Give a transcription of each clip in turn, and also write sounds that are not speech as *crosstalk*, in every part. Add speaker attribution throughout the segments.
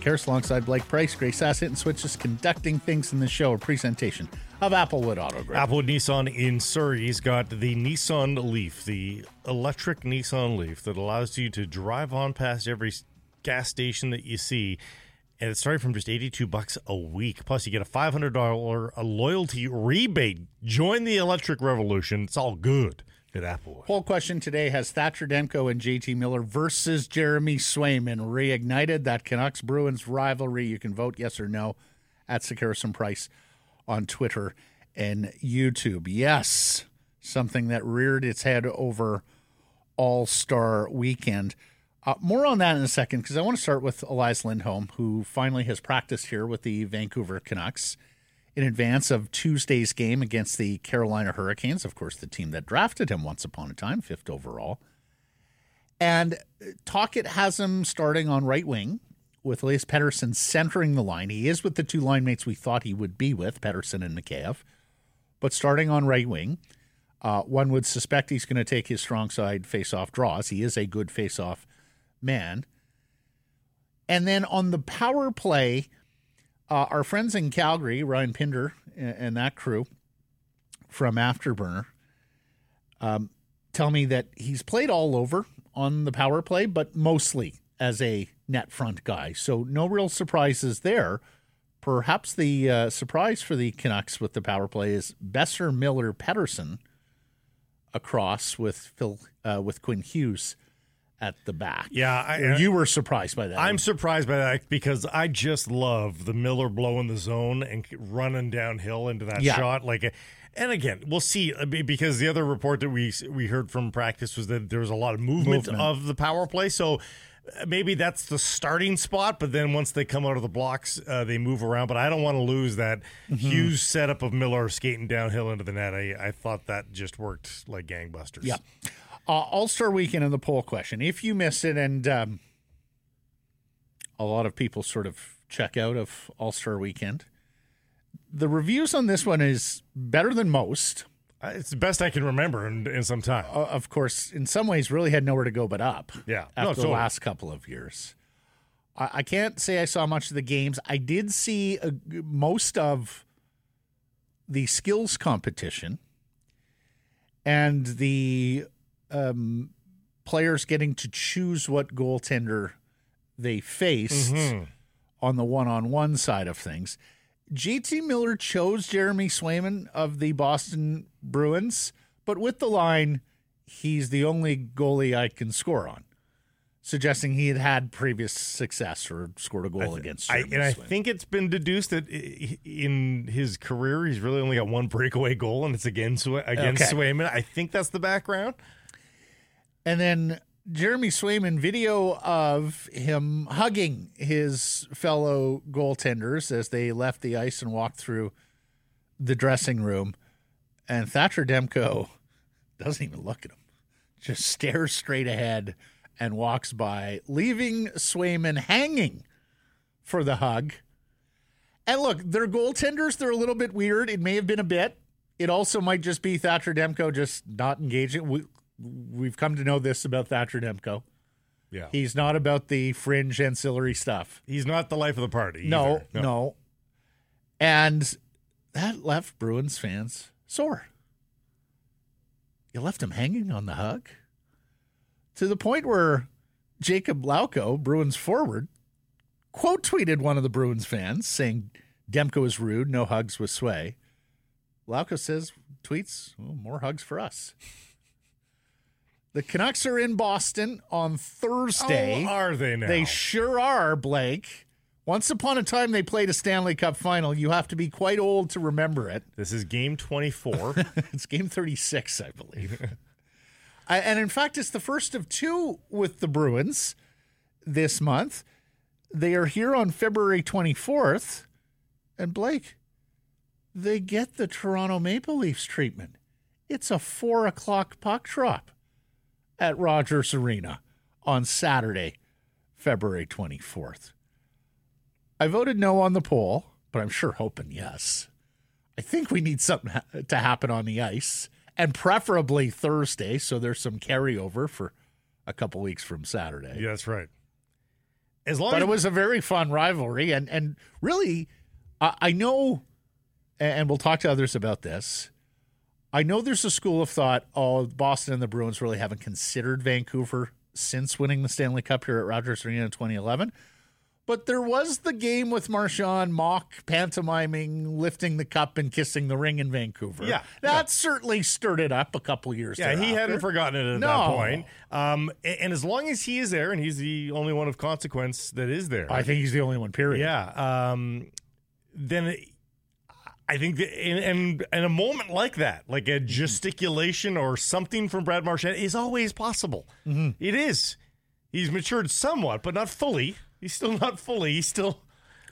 Speaker 1: Sekeres alongside Blake Price, Grace Asset and Switches conducting things in the show. A presentation of Applewood Auto Group.
Speaker 2: Applewood Nissan in Surrey's got the Nissan Leaf, the electric Nissan Leaf that allows you to drive on past every gas station that you see. And it's starting from just 82 bucks a week. Plus, you get a $500 a loyalty rebate. Join the electric revolution. It's all good at apple.
Speaker 1: Poll question today has Thatcher Demko and JT Miller versus Jeremy Swayman reignited that Canucks Bruins rivalry. You can vote yes or no at Sekeres and Price on Twitter and YouTube. Yes, something that reared its head over All Star weekend. Uh, more on that in a second because I want to start with Elias Lindholm, who finally has practiced here with the Vancouver Canucks in advance of Tuesday's game against the Carolina Hurricanes, of course, the team that drafted him once upon a time, fifth overall. And Tocchet has him starting on right wing with Elias Pettersson centering the line. He is with the two line mates we thought he would be with, Pettersson and Mikheyev, but starting on right wing. Uh, one would suspect he's going to take his strong side face-off draws. He is a good face-off man. And then on the power play, uh, our friends in Calgary, Ryan Pinder and, and that crew from Afterburner, um, tell me that he's played all over on the power play, but mostly as a net front guy. So no real surprises there. Perhaps the uh, surprise for the Canucks with the power play is Boeser, Miller Pettersson across with Phil uh, with Quinn Hughes at the back.
Speaker 2: Yeah, I,
Speaker 1: you were surprised by that.
Speaker 2: I'm surprised by that because I just love the Miller blowing the zone and running downhill into that
Speaker 1: Yeah.
Speaker 2: shot. Like, and again, we'll see uh, because the other report that we we heard from practice was that there was a lot of movement,
Speaker 1: Movement.
Speaker 2: of the power play. So. uh, Maybe that's the starting spot, but then once they come out of the blocks, uh, they move around. But I don't want to lose that
Speaker 1: Mm-hmm.
Speaker 2: huge setup of Miller skating downhill into the net. I, I thought that just worked like gangbusters.
Speaker 1: Yeah. Uh, All Star Weekend and the poll question. If you missed it, and um, a lot of people sort of check out of All Star Weekend, the reviews on this one is better than most.
Speaker 2: It's the best I can remember in, in some time.
Speaker 1: Uh, of course, in some ways, really had nowhere to go but up.
Speaker 2: Yeah.
Speaker 1: after
Speaker 2: No,
Speaker 1: the
Speaker 2: totally.
Speaker 1: last couple of years. I, I can't say I saw much of the games. I did see a, most of the skills competition and the um, players getting to choose what goaltender they faced
Speaker 2: Mm-hmm.
Speaker 1: on the one-on-one side of things. JT Miller chose Jeremy Swayman of the Boston Bruins, but with the line, he's the only goalie I can score on, suggesting he had had previous success or scored a goal against
Speaker 2: I, and I think it's been deduced that in his career he's really only got one breakaway goal, and it's against against
Speaker 1: Okay.
Speaker 2: Swayman. I think that's the background.
Speaker 1: And then Jeremy Swayman video of him hugging his fellow goaltenders as they left the ice and walked through the dressing room. And Thatcher Demko *laughs* doesn't even look at him, just stares straight ahead and walks by, leaving Swayman hanging for the hug. And look, they're goaltenders. They're a little bit weird. It may have been a bit. It also might just be Thatcher Demko just not engaging. We, we've come to know this about Thatcher Demko.
Speaker 2: Yeah,
Speaker 1: He's not about the fringe ancillary stuff.
Speaker 2: he's not the life of the party.
Speaker 1: No,
Speaker 2: either.
Speaker 1: no, And that left Bruins fans sore. You left him hanging on the hug to the point where Jakub Lauko, Bruins forward, quote tweeted one of the Bruins fans saying Demko is rude, no hugs with Sway. Lauko says, tweets, "Well, more hugs for us. The Canucks are in Boston on Thursday.
Speaker 2: Oh, are they now?
Speaker 1: They sure are, Blake. Once upon a time, they played a Stanley Cup final. You have to be quite old to remember it.
Speaker 2: this is game 24. *laughs*
Speaker 1: It's game 36, I believe. *laughs* I, and in fact, it's the first of two with the Bruins this month. They are here on February 24th. And Blake, they get the Toronto Maple Leafs treatment. It's a four o'clock puck drop at Rogers Arena on Saturday, February 24th. I voted no on the poll, but I'm sure hoping yes. I think we need something ha- to happen on the ice, and preferably Thursday, so there's some carryover for a couple weeks from Saturday.
Speaker 2: yeah, that's right. as long
Speaker 1: But
Speaker 2: as
Speaker 1: it was a very fun rivalry, and and really, I, I know, and we'll talk to others about this. I know there's a school of thought. Oh, Boston and the Bruins really haven't considered Vancouver since winning the Stanley Cup here at Rogers Arena in 2011. But there was the game with Marchand mock pantomiming, lifting the cup and kissing the ring in Vancouver.
Speaker 2: Yeah,
Speaker 1: that certainly stirred it up a couple years.
Speaker 2: Yeah, he hadn't forgotten it at
Speaker 1: No.
Speaker 2: that point. Um, and as long as he is there, and he's the only one of consequence that is there,
Speaker 1: I think he's the only one. Period.
Speaker 2: yeah, um, then I think that in, in, in a moment like that, like a mm-hmm. gesticulation or something from Brad Marchand is always possible. Mm-hmm. It is. He's matured somewhat, but not fully. He's still not fully. He's still.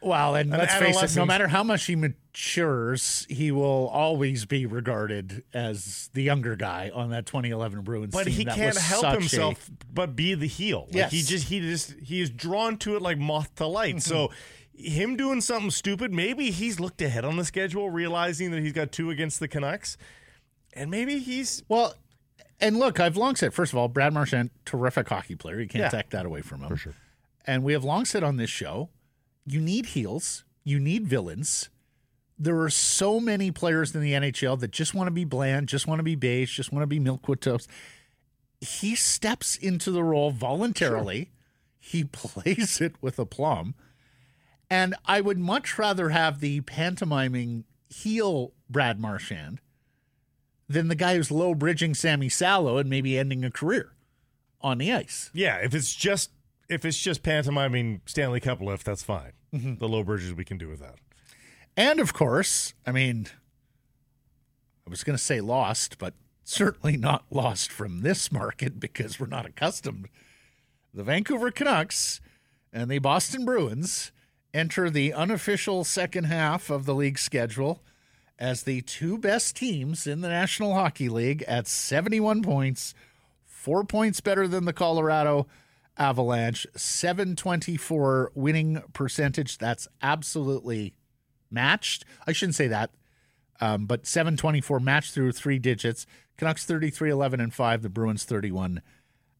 Speaker 1: Well, and
Speaker 2: An
Speaker 1: let's face it, no matter how much he matures, he will always be regarded as the younger guy on that 2011 Bruins
Speaker 2: But
Speaker 1: team.
Speaker 2: he
Speaker 1: That
Speaker 2: can't help
Speaker 1: such a-
Speaker 2: himself but be the heel. Like
Speaker 1: Yes.
Speaker 2: he just he just he is drawn to it like moth to light. Mm-hmm. so him doing something stupid, maybe he's looked ahead on the schedule, realizing that he's got two against the Canucks, and maybe he's
Speaker 1: well, and look, I've long said, first of all, Brad Marchand, terrific hockey player. You can't
Speaker 2: Yeah.
Speaker 1: take that away from him.
Speaker 2: For sure.
Speaker 1: And we have long said on this show, you need heels, you need villains. There are so many players in the NHL that just want to be bland, just want to be beige, just want to be milkwood toast. He steps into the role voluntarily. He *laughs* plays it with aplomb. And I would much rather have the pantomiming heel Brad Marchand than the guy who's low bridging Sami Salo and maybe ending a career on the ice.
Speaker 2: yeah. If it's just if it's just pantomiming Stanley Cup lift, that's fine. Mm-hmm. The low bridges we can do without.
Speaker 1: And of course, I mean, I was going to say lost, but certainly not lost from this market because we're not accustomed. The Vancouver Canucks and the Boston Bruins enter the unofficial second half of the league schedule as the two best teams in the National Hockey League at 71 points, four points better than the Colorado Avalanche, 724 winning percentage. That's absolutely matched. I shouldn't say that, um, but 724 matched through three digits. Canucks 33 11 and 5, the Bruins 31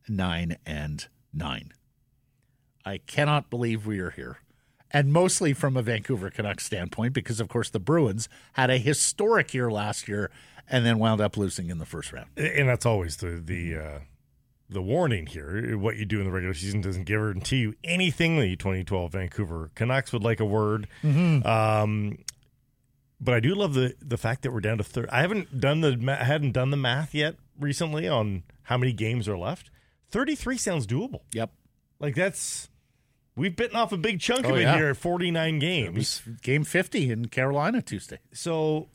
Speaker 1: 9 and 9. I cannot believe we are here. And mostly from a Vancouver Canucks standpoint, because of course the Bruins had a historic year last year and then wound up losing in the first round.
Speaker 2: and that's always the the uh, the warning here. What you do in the regular season doesn't guarantee you anything. The 2012 Vancouver Canucks would like a word. Um, but I do love the the fact that we're down to third. I haven't done the I hadn't done the math yet recently on how many games are left. 33 sounds doable.
Speaker 1: Yep.
Speaker 2: Like that's we've bitten off a big chunk
Speaker 1: Oh,
Speaker 2: of it
Speaker 1: yeah.
Speaker 2: here at 49 games.
Speaker 1: Game 50 in Carolina Tuesday.
Speaker 2: So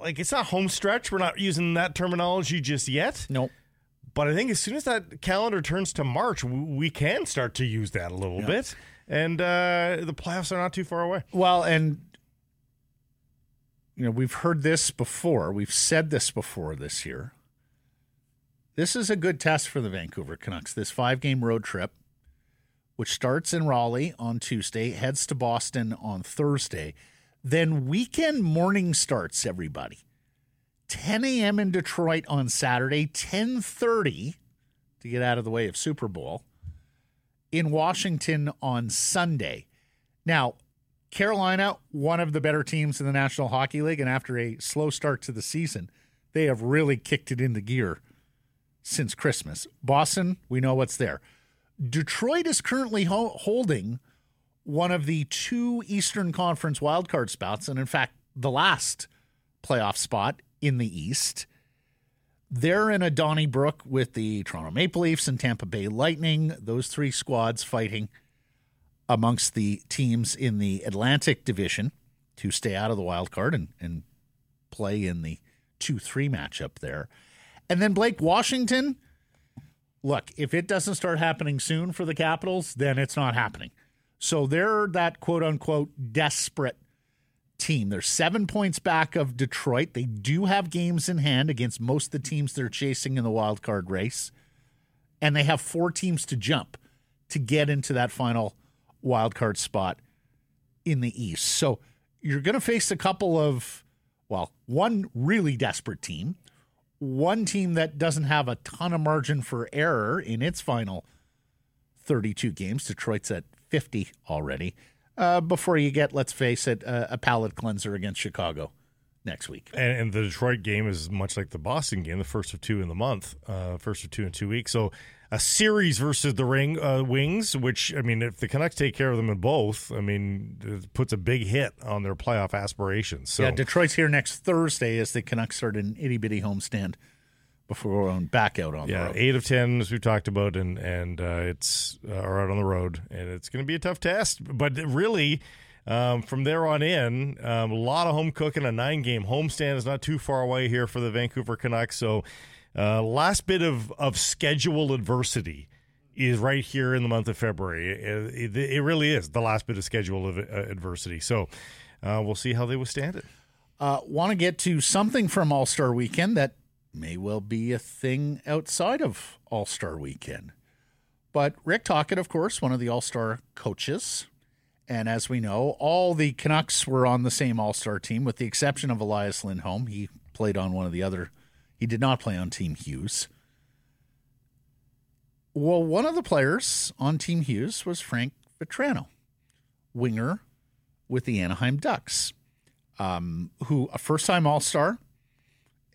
Speaker 2: like it's not home stretch. We're not using that terminology just yet.
Speaker 1: Nope.
Speaker 2: But I think as soon as that calendar turns to March, we can start to use that a little bit. And uh, the playoffs are not too far away.
Speaker 1: Well, and you know, we've heard this before. We've said this before this year. This is a good test for the Vancouver Canucks. This five-game road trip, which starts in Raleigh on Tuesday, heads to Boston on Thursday. Then weekend morning starts, everybody. 10 a.m. in Detroit on Saturday, 10:30 to get out of the way of Super Bowl in Washington on Sunday. Now, Carolina, one of the better teams in the National Hockey League, and after a slow start to the season, they have really kicked it into gear since Christmas. Boston, we know what's there. Detroit is currently ho- holding one of the two Eastern Conference wildcard spots, and in fact, the last playoff spot in the East. They're in a Donnybrook with the Toronto Maple Leafs and Tampa Bay Lightning, those three squads fighting amongst the teams in the Atlantic Division to stay out of the wild card and, and play in the 2 3 matchup there. And then Blake Washington, look, if it doesn't start happening soon for the Capitals, then it's not happening. So they're that quote unquote desperate team. They're seven points back of Detroit. They do have games in hand against most of the teams they're chasing in the wild card race. And they have four teams to jump to get into that final wild card spot in the East. So you're going to face a couple of, well, one really desperate team, one team that doesn't have a ton of margin for error in its final 32 games. Detroit's at 50 already. Uh, before you get, let's face it, uh, a palate cleanser against Chicago next week.
Speaker 2: And, and, the Detroit game is much like the Boston game, the first of two in the month, uh, first of two in two weeks. So a series versus the ring uh, Wings, which I mean, if the Canucks take care of them in both, I mean, it puts a big hit on their playoff aspirations. So
Speaker 1: yeah, Detroit's here next Thursday as the Canucks start an itty bitty homestand before going back out on
Speaker 2: yeah,
Speaker 1: the road.
Speaker 2: eight of ten as we talked about, and and uh, it's uh, are out on the road, and it's going to be a tough test. But really, um, from there on in, um, a lot of home cooking. A nine game homestand is not too far away here for the Vancouver Canucks. So, uh, last bit of of schedule adversity is right here in the month of February. It, it, it really is the last bit of schedule of uh, adversity. So, uh, we'll see how they withstand it.
Speaker 1: Uh, Want to get to something from All Star Weekend that may well be a thing outside of All Star Weekend. But Rick Tocchet, of course, one of the All Star coaches, and as we know, all the Canucks were on the same All Star team, with the exception of Elias Lindholm. He played on one of the other, he did not play on Team Hughes. Well, one of the players on Team Hughes was Frank Vatrano, winger with the Anaheim Ducks, um, who a first time All Star,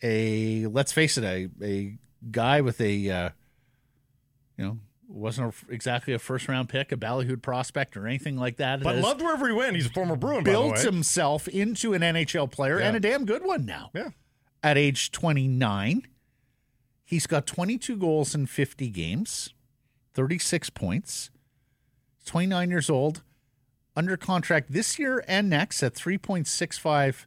Speaker 1: a, let's face it, a, a guy with a, uh, you know, wasn't a, exactly a first round pick, a ballyhooed prospect, or anything like that.
Speaker 2: But loved wherever he went. He's a former Bruin.
Speaker 1: Built himself into an NHL player yeah. and a damn good one now.
Speaker 2: Yeah.
Speaker 1: At age 29, he's got 22 goals in 50 games, 36 points. 29 years old, under contract this year and next at 3.65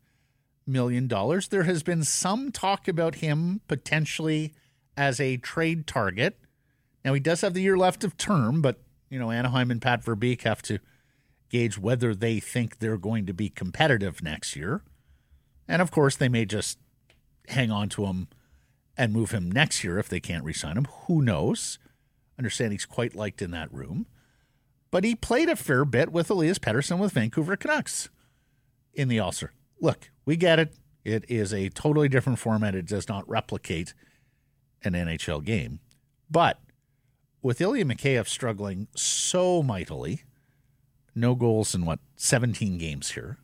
Speaker 1: million dollars. There has been some talk about him potentially as a trade target. Now he does have the year left of term, but you know Anaheim and Pat Verbeek have to gauge whether they think they're going to be competitive next year. And of course, they may just hang on to him and move him next year if they can't re-sign him. Who knows? Understand he's quite liked in that room. But he played a fair bit with Elias Pettersson with Vancouver Canucks in the All Star. Look, we get it. It is a totally different format. It does not replicate an NHL game. But with Ilya Mikheyev struggling so mightily, no goals in what, 17 games here,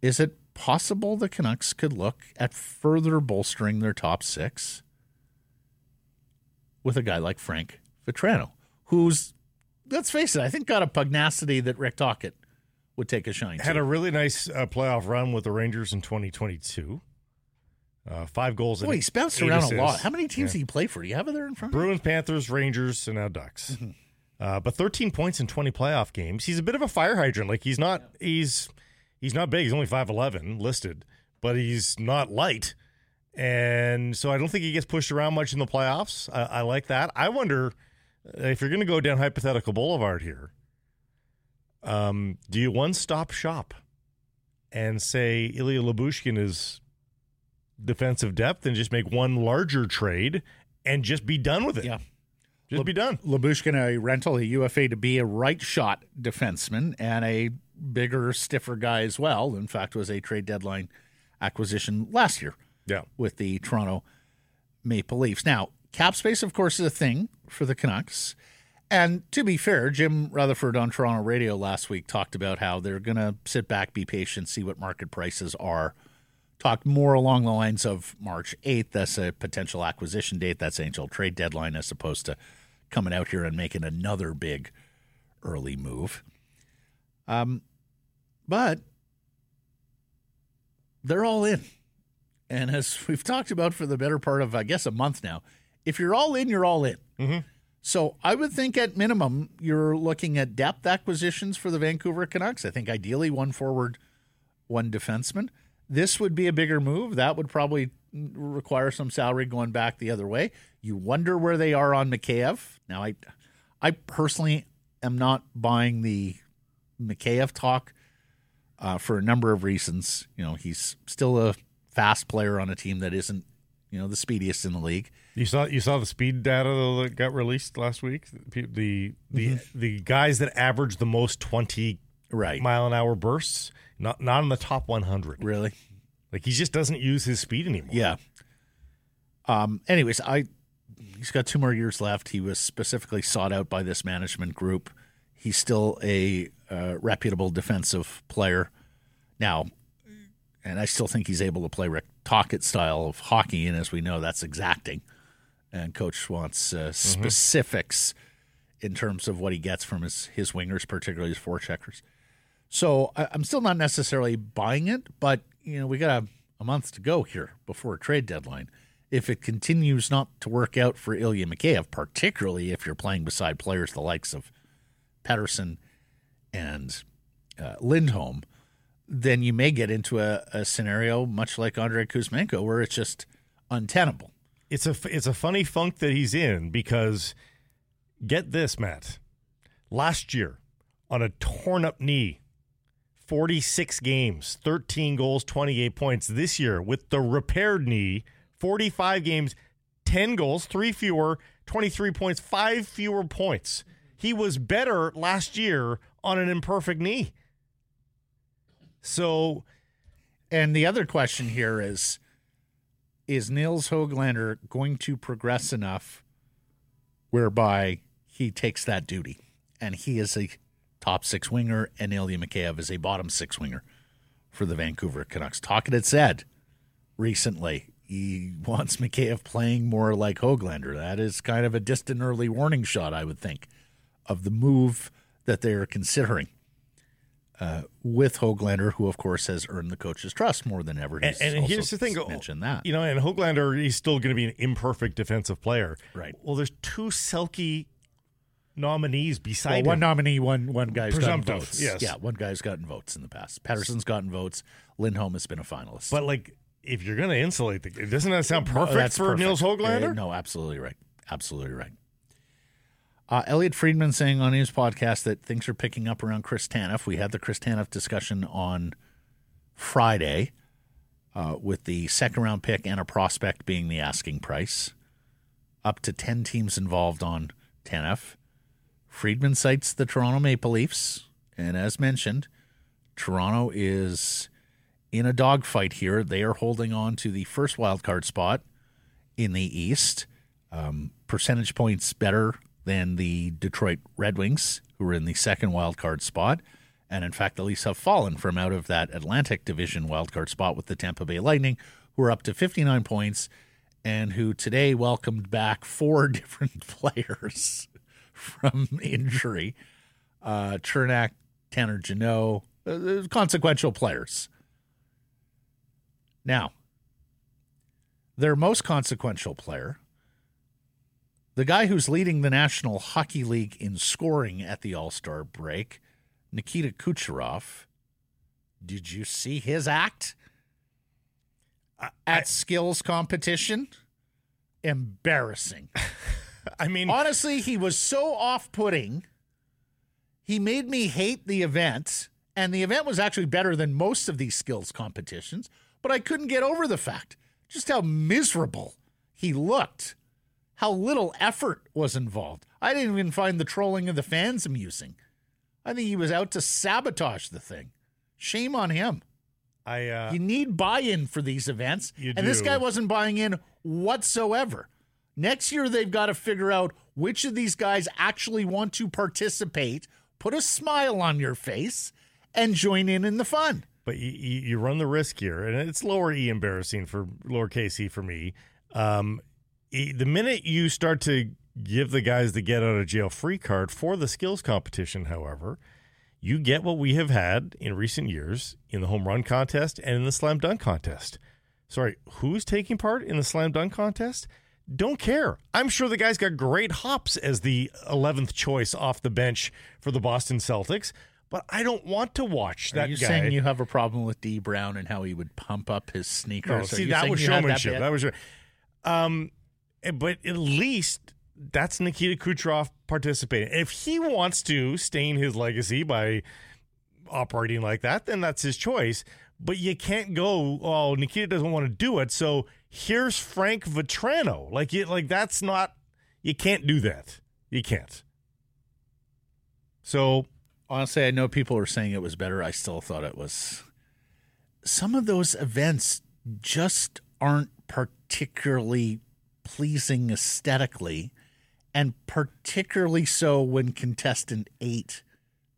Speaker 1: is it possible the Canucks could look at further bolstering their top six with a guy like Frank Vatrano, who's, let's face it, I think got a pugnacity that Rick Tocchet would take a shine. To.
Speaker 2: Had
Speaker 1: to.
Speaker 2: a really nice uh, playoff run with the Rangers in 2022. Uh, five goals.
Speaker 1: Boy, he bounced around assists. a lot. How many teams yeah. did he play for? Do you have it there in front?
Speaker 2: Bruins, Panthers, Rangers, and now Ducks. Mm-hmm. Uh, but 13 points in 20 playoff games. He's a bit of a fire hydrant. Like he's not. Yeah. He's he's not big. He's only 5'11 listed, but he's not light. And so I don't think he gets pushed around much in the playoffs. I, I like that. I wonder if you're going to go down hypothetical boulevard here um, do you one stop shop and say Ilya Lyubushkin is defensive depth and just make one larger trade and just be done with it?
Speaker 1: Yeah.
Speaker 2: Just Le- be done.
Speaker 1: Lyubushkin, a rental, a UFA to be a right shot defenseman and a bigger, stiffer guy as well. In fact, was a trade deadline acquisition last year.
Speaker 2: Yeah.
Speaker 1: With the Toronto Maple Leafs. Now, cap space, of course, is a thing for the Canucks. And to be fair, Jim Rutherford on Toronto radio last week talked about how they're going to sit back, be patient, see what market prices are. Talked more along the lines of March 8th. That's a potential acquisition date. That's angel trade deadline as opposed to coming out here and making another big early move. Um, but they're all in. And as *laughs* we've talked about for the better part of, I guess, a month now, if you're all in, you're all in.
Speaker 2: Mm-hmm.
Speaker 1: So I would think at minimum you're looking at depth acquisitions for the Vancouver Canucks. I think ideally one forward, one defenseman. This would be a bigger move. That would probably require some salary going back the other way. You wonder where they are on Mikheyev. Now I I personally am not buying the Mikheyev talk uh, for a number of reasons. You know, he's still a fast player on a team that isn't, you know, the speediest in the league.
Speaker 2: You saw you saw the speed data that got released last week. The the the, mm-hmm. the guys that averaged the most twenty
Speaker 1: right
Speaker 2: mile an hour bursts not not in the top one hundred.
Speaker 1: Really,
Speaker 2: like he just doesn't use his speed anymore.
Speaker 1: Yeah. Um. Anyways, I he's got two more years left. He was specifically sought out by this management group. He's still a uh, reputable defensive player. Now, and I still think he's able to play Rick Tocchet style of hockey, and as we know, that's exacting. And coach wants uh, specifics in terms of what he gets from his his wingers, particularly his forecheckers. So I, I'm still not necessarily buying it, but you know we got a, a month to go here before a trade deadline. If it continues not to work out for Ilya Mikheyev, particularly if you're playing beside players the likes of Pettersson and uh, Lindholm, then you may get into a, a scenario much like Andrei Kuzmenko, where it's just untenable.
Speaker 2: It's a it's a funny funk that he's in because get this, Matt. Last year, on a torn up knee, 46 games, 13 goals, 28 points. This year, with the repaired knee, 45 games, 10 goals, 3 fewer, 23 points, 5 fewer points. He was better last year on an imperfect knee. So,
Speaker 1: And the other question here is is Nils Hoglander going to progress enough whereby he takes that duty? And he is a top six winger, and Ilya Mikheyev is a bottom six winger for the Vancouver Canucks. Tocchet had said recently he wants Mikheyev playing more like Hoglander. That is kind of a distant early warning shot, I would think, of the move that they're considering uh, with Hoglander, who of course has earned the coach's trust more than ever.
Speaker 2: and,
Speaker 1: He's
Speaker 2: and
Speaker 1: also
Speaker 2: here's the thing
Speaker 1: mentioned that
Speaker 2: You know, and Hoglander, he's still going to be an imperfect defensive player.
Speaker 1: Right.
Speaker 2: Well, there's two Selke nominees
Speaker 1: well,
Speaker 2: beside
Speaker 1: one
Speaker 2: him.
Speaker 1: nominee, one one guy's gotten votes.
Speaker 2: yes.
Speaker 1: Yeah, one guy's gotten votes in the past. Pettersson's gotten votes. Lindholm has been a finalist.
Speaker 2: But like, if you're going to insulate the, doesn't that sound perfect
Speaker 1: that's
Speaker 2: for
Speaker 1: perfect.
Speaker 2: Nils Hoglander?
Speaker 1: Uh, no, absolutely right. Absolutely right. Uh, Elliot Friedman saying on his podcast that things are picking up around Chris Tanev. We had the Chris Tanev discussion on Friday uh, with the second round pick and a prospect being the asking price. Up to 10 teams involved on Tanev. Friedman cites the Toronto Maple Leafs. And as mentioned, Toronto is in a dogfight here. They are holding on to the first wild card spot in the East. Um, percentage points better than the Detroit Red Wings, who are in the second wild card spot. And in fact, the Leafs have fallen from out of that Atlantic Division wild card spot with the Tampa Bay Lightning, who are up to 59 points and who today welcomed back four *laughs* different players from injury. Uh, Cernak, Tanner Jeannot, uh, consequential players. Now, their most consequential player, the guy who's leading the National Hockey League in scoring at the All Star break, Nikita Kucherov. Did you see his act uh, at skills competition? Embarrassing. *laughs*
Speaker 2: I mean,
Speaker 1: Honestly, he was so off putting. He made me hate the event. And the event was actually better than most of these skills competitions. But I couldn't get over the fact just how miserable he looked, how little effort was involved. I didn't even find the trolling of the fans amusing. I think he was out to sabotage the thing. Shame on him.
Speaker 2: I uh,
Speaker 1: You need buy in for these events. And this guy wasn't buying in whatsoever. Next year, they've got to figure out which of these guys actually want to participate, put a smile on your face, and join in in the fun.
Speaker 2: but you, you run the risk here, and it's lower E embarrassing for lower KC for me. Um, e- the minute you start to give the guys the get out of jail free card for the skills competition, however, you get what we have had in recent years in the home run contest and in the slam dunk contest. Sorry, who's taking part in the slam dunk contest? Don't care. I'm sure the guy's got great hops as the 11th choice off the bench for the Boston Celtics, but I don't want to watch that
Speaker 1: Are you
Speaker 2: guy.
Speaker 1: saying you have a problem with Dee Brown and how he would pump up his sneakers? Are
Speaker 2: see, that was
Speaker 1: you had
Speaker 2: showmanship. That, was, um, Eh, but at least that's Nikita Kucherov participating. If he wants to stain his legacy by operating like that, then that's his choice. But you can't go. Oh, Nikita doesn't want to do it, so here's Frank Vatrano. Like, you, like that's not. You can't do that. You can't. So
Speaker 1: honestly, I know people were saying it was better. I still thought it was. Some of those events just aren't particularly pleasing aesthetically, and particularly so when contestant eight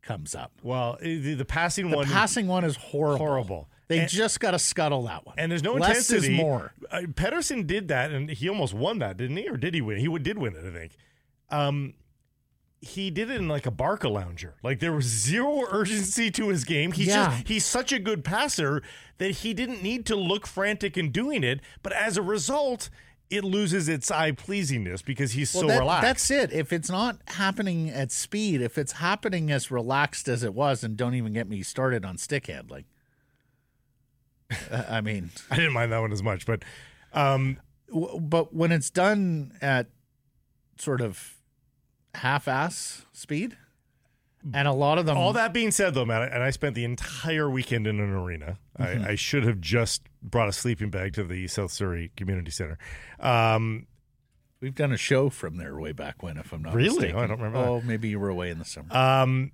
Speaker 1: comes up.
Speaker 2: Well, the, the passing
Speaker 1: The
Speaker 2: one
Speaker 1: passing one is horrible.
Speaker 2: horrible.
Speaker 1: They
Speaker 2: And-
Speaker 1: just got to scuttle that one.
Speaker 2: and there's no
Speaker 1: Less
Speaker 2: intensity.
Speaker 1: is more.
Speaker 2: Uh, Pettersson did that, and he almost won that, didn't he? Or did he win? He did win it, I think. Um, he did it in like a Barca lounger. Like there was zero *laughs* urgency to his game. He's
Speaker 1: Yeah.
Speaker 2: just he's such a good passer that he didn't need to look frantic in doing it. But as a result, it loses its eye pleasingness because he's so
Speaker 1: that-
Speaker 2: relaxed.
Speaker 1: That's it. If it's not happening at speed, if it's happening as relaxed as it was, and don't even get me started on stick handling. Uh, I mean, *laughs*
Speaker 2: I didn't mind that one as much, but um,
Speaker 1: w- but when it's done at sort of half-ass speed, and a lot of them,
Speaker 2: All that being said, though, Matt, and I spent the entire weekend in an arena. I, I should have just brought a sleeping bag to the South Surrey Community Center. Um,
Speaker 1: we've done a show from there way back when, if I'm not
Speaker 2: Really?
Speaker 1: mistaken.
Speaker 2: Oh, I don't remember that.
Speaker 1: Oh, maybe you were away in the summer.
Speaker 2: um,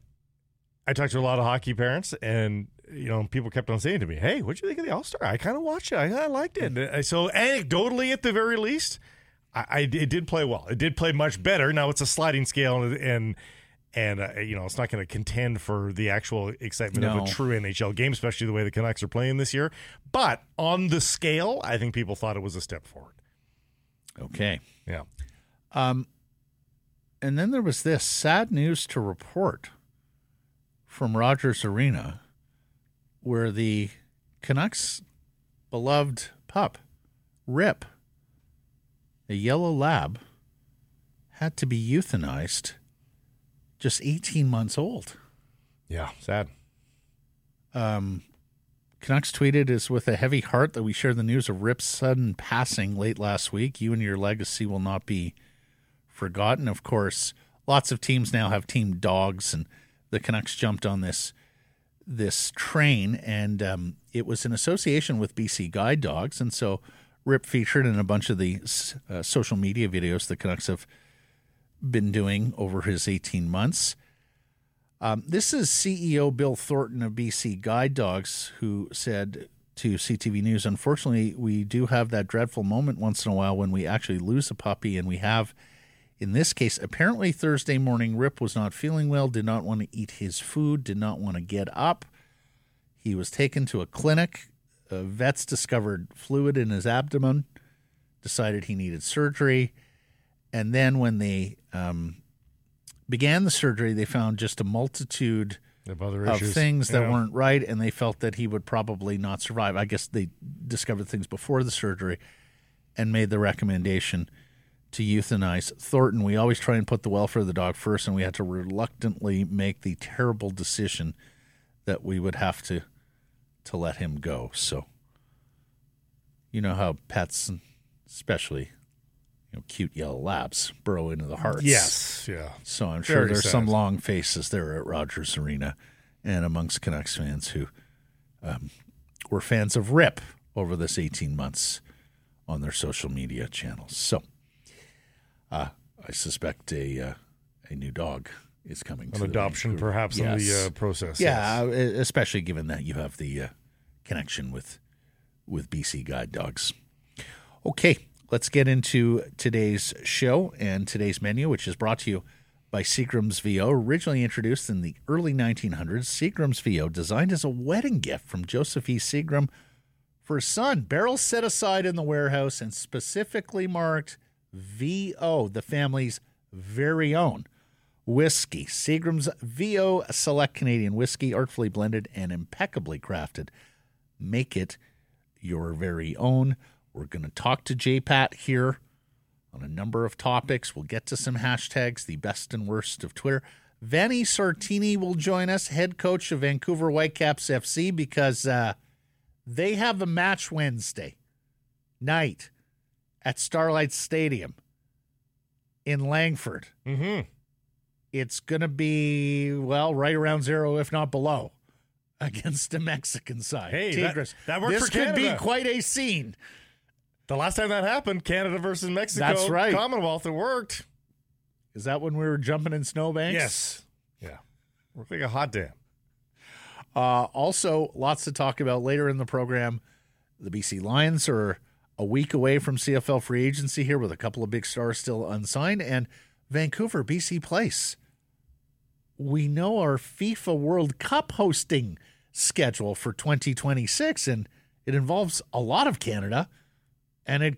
Speaker 2: I talked to a lot of hockey parents, and you know, people kept on saying to me, "Hey, what'd you think of the All Star? I kind of watched it. I, I liked it." And So, anecdotally, at the very least, I, I it did play well. It did play much better. Now it's a sliding scale, and and, and uh, you know, it's not going to contend for the actual excitement of a true NHL game, especially the way the Canucks are playing this year. But on the scale, I think people thought it was a step forward.
Speaker 1: okay.
Speaker 2: Yeah.
Speaker 1: Um, and then there was this sad news to report from Rogers Arena, where the Canucks' beloved pup, Rip, a yellow lab, had to be euthanized just 18 months old.
Speaker 2: Yeah. Sad.
Speaker 1: Um, Canucks tweeted is with a heavy heart that we share the news of Rip's sudden passing late last week. You and your legacy will not be forgotten. Of course, lots of teams now have team dogs, and the Canucks jumped on this this train, and um, it was in association with BC Guide Dogs, and so Rip featured in a bunch of the uh, social media videos the Canucks have been doing over his 18 months. Um, this is CEO Bill Thornton of BC Guide Dogs who said to CTV News, unfortunately, we do have that dreadful moment once in a while when we actually lose a puppy, and we have, in this case, apparently Thursday morning, Rip was not feeling well, did not want to eat his food, did not want to get up. He was taken to a clinic. Uh, vets discovered fluid in his abdomen, decided he needed surgery. And then when they um, began the surgery, they found just a multitude
Speaker 2: Of other
Speaker 1: of things that
Speaker 2: Yeah.
Speaker 1: weren't right, and they felt that he would probably not survive. I guess they discovered things before the surgery and made the recommendation to euthanize Thornton. We always try and put the welfare of the dog first, and we had to reluctantly make the terrible decision that we would have to to let him go. So, you know how pets, especially you know, cute yellow labs, burrow into the hearts.
Speaker 2: Yes. Yeah.
Speaker 1: So I'm sure
Speaker 2: Very
Speaker 1: there's
Speaker 2: sad.
Speaker 1: some long faces there at Rogers Arena and amongst Canucks fans who um, were fans of Rip over this 18 months on their social media channels. So uh, I suspect a uh, a new dog is coming.
Speaker 2: An adoption, perhaps, in the uh, process.
Speaker 1: Yeah, uh, especially given that you have the uh, connection with with BC Guide Dogs. Okay, let's get into today's show and today's menu, which is brought to you by Seagram's VO. Originally introduced in the early 1900s, Seagram's VO, designed as a wedding gift from Joseph E. Seagram for his son. Barrels set aside in the warehouse and specifically marked VO, the family's very own whiskey. Seagram's VO Select Canadian whiskey, artfully blended and impeccably crafted. Make it your very own. We're going to talk to JPAT here on a number of topics. We'll get to some hashtags, the best and worst of Twitter. Vanni Sartini will join us, head coach of Vancouver Whitecaps FC, because uh, they have a match Wednesday night at Starlight Stadium in Langford
Speaker 2: Mm-hmm.
Speaker 1: it's going to be, well, right around zero, if not below, *laughs* against the Mexican side.
Speaker 2: Hey, that-
Speaker 1: Tigres.
Speaker 2: that worked
Speaker 1: This
Speaker 2: for
Speaker 1: could be quite a scene.
Speaker 2: The last time that happened, Canada versus Mexico,
Speaker 1: That's right.
Speaker 2: Commonwealth, it worked.
Speaker 1: Is that when we were jumping in snowbanks?
Speaker 2: Yes. Yeah. Worked like a hot damn.
Speaker 1: Uh, also, lots to talk about later in the program. The BC Lions are a week away from CFL free agency here with a couple of big stars still unsigned. And Vancouver, BC Place. we know our FIFA World Cup hosting schedule for 2026, and it involves a lot of Canada, and it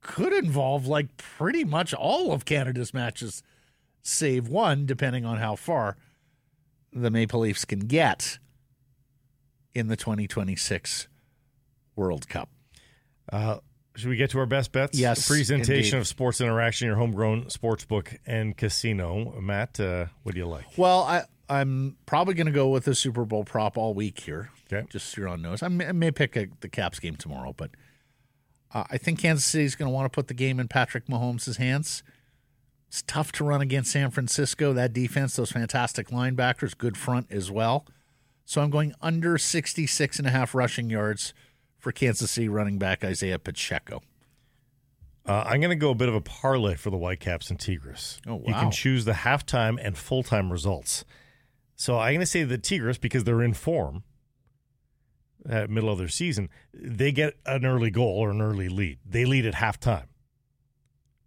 Speaker 1: could involve like pretty much all of Canada's matches, save one, depending on how far the Maple Leafs can get in the 2026 World Cup.
Speaker 2: Uh, should we get to our best bets?
Speaker 1: Yes,
Speaker 2: Presentation
Speaker 1: indeed.
Speaker 2: of Sports Interaction, your homegrown sports book and casino. Matt, uh, what do you like?
Speaker 1: Well, I I'm probably going to go with the Super Bowl prop all week here.
Speaker 2: Okay.
Speaker 1: Just so you're on notice. I may, I may pick a, the Caps game tomorrow, but uh, I think Kansas City's going to want to put the game in Patrick Mahomes' hands. It's tough to run against San Francisco. That defense, those fantastic linebackers, good front as well. So I'm going under 66 and a half rushing yards for Kansas City running back Isaiah Pacheco.
Speaker 2: Uh, I'm going to go a bit of a parlay for the Whitecaps and Tigres.
Speaker 1: Oh, wow.
Speaker 2: You can choose the halftime and full time results. So I'm going to say the Tigres because they're in form at middle of their season. They get an early goal or an early lead. They lead at halftime,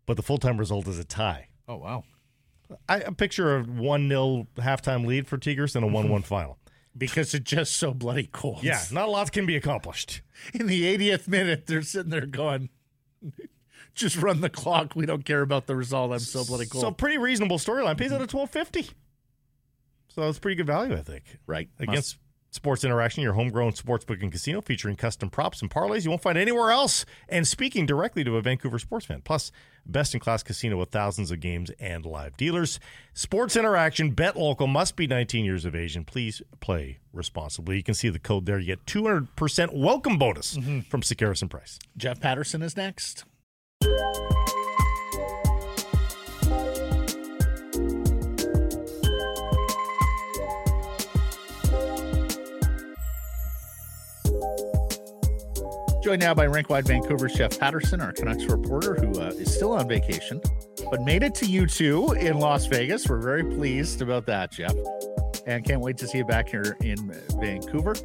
Speaker 2: but the full time result is a tie.
Speaker 1: Oh, wow.
Speaker 2: I, I picture a one 0 halftime lead for Tigers and a one one *laughs* final.
Speaker 1: Because it's just so bloody cold.
Speaker 2: Yeah, not a lot can be accomplished.
Speaker 1: in the 80th minute, they're sitting there going, *laughs* just run the clock. We don't care about the result. I'm so bloody cold.
Speaker 2: So pretty reasonable storyline. Pays out at twelve fifty. So it's pretty good value, I think.
Speaker 1: right.
Speaker 2: Against Sports Interaction, your homegrown sportsbook and casino featuring custom props and parlays you won't find anywhere else. And speaking directly to a Vancouver sports fan. Plus, best in class casino with thousands of games and live dealers. Sports Interaction, bet local, must be 19 years of age, and please play responsibly. You can see the code there. You get 200% welcome bonus mm-hmm. from Sekeres and Price.
Speaker 1: Jeff Paterson is next. Joined now by Rink Wide Vancouver's Jeff Paterson, our Canucks reporter, who uh, is still on vacation, but made it to you two in Las Vegas. We're very pleased about that, Jeff, and can't wait to see you back here in Vancouver.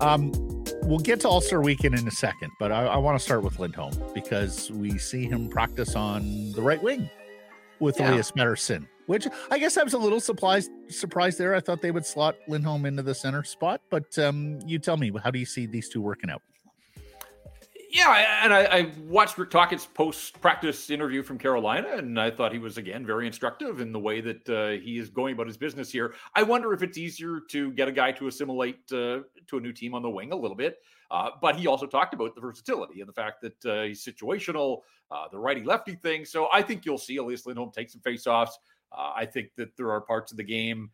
Speaker 1: Um, we'll get to All Star Weekend in a second, but I, I want to start with Lindholm because we see him practice on the right wing with
Speaker 3: Yeah.
Speaker 1: Elias Pettersson, which I guess I was a little surprised surprised there. I thought they would slot Lindholm into the center spot, but um, you tell me, how do you see these two working out?
Speaker 3: Yeah, and I, I watched Rick Tocchet's post-practice interview from Carolina, and I thought he was again very instructive in the way that uh, he is going about his business here. I wonder if it's easier to get a guy to assimilate uh, to a new team on the wing a little bit, uh, but he also talked about the versatility and the fact that uh, he's situational, uh, the righty-lefty thing. So I think you'll see Elias Lindholm take some faceoffs. Uh, I think that there are parts of the game.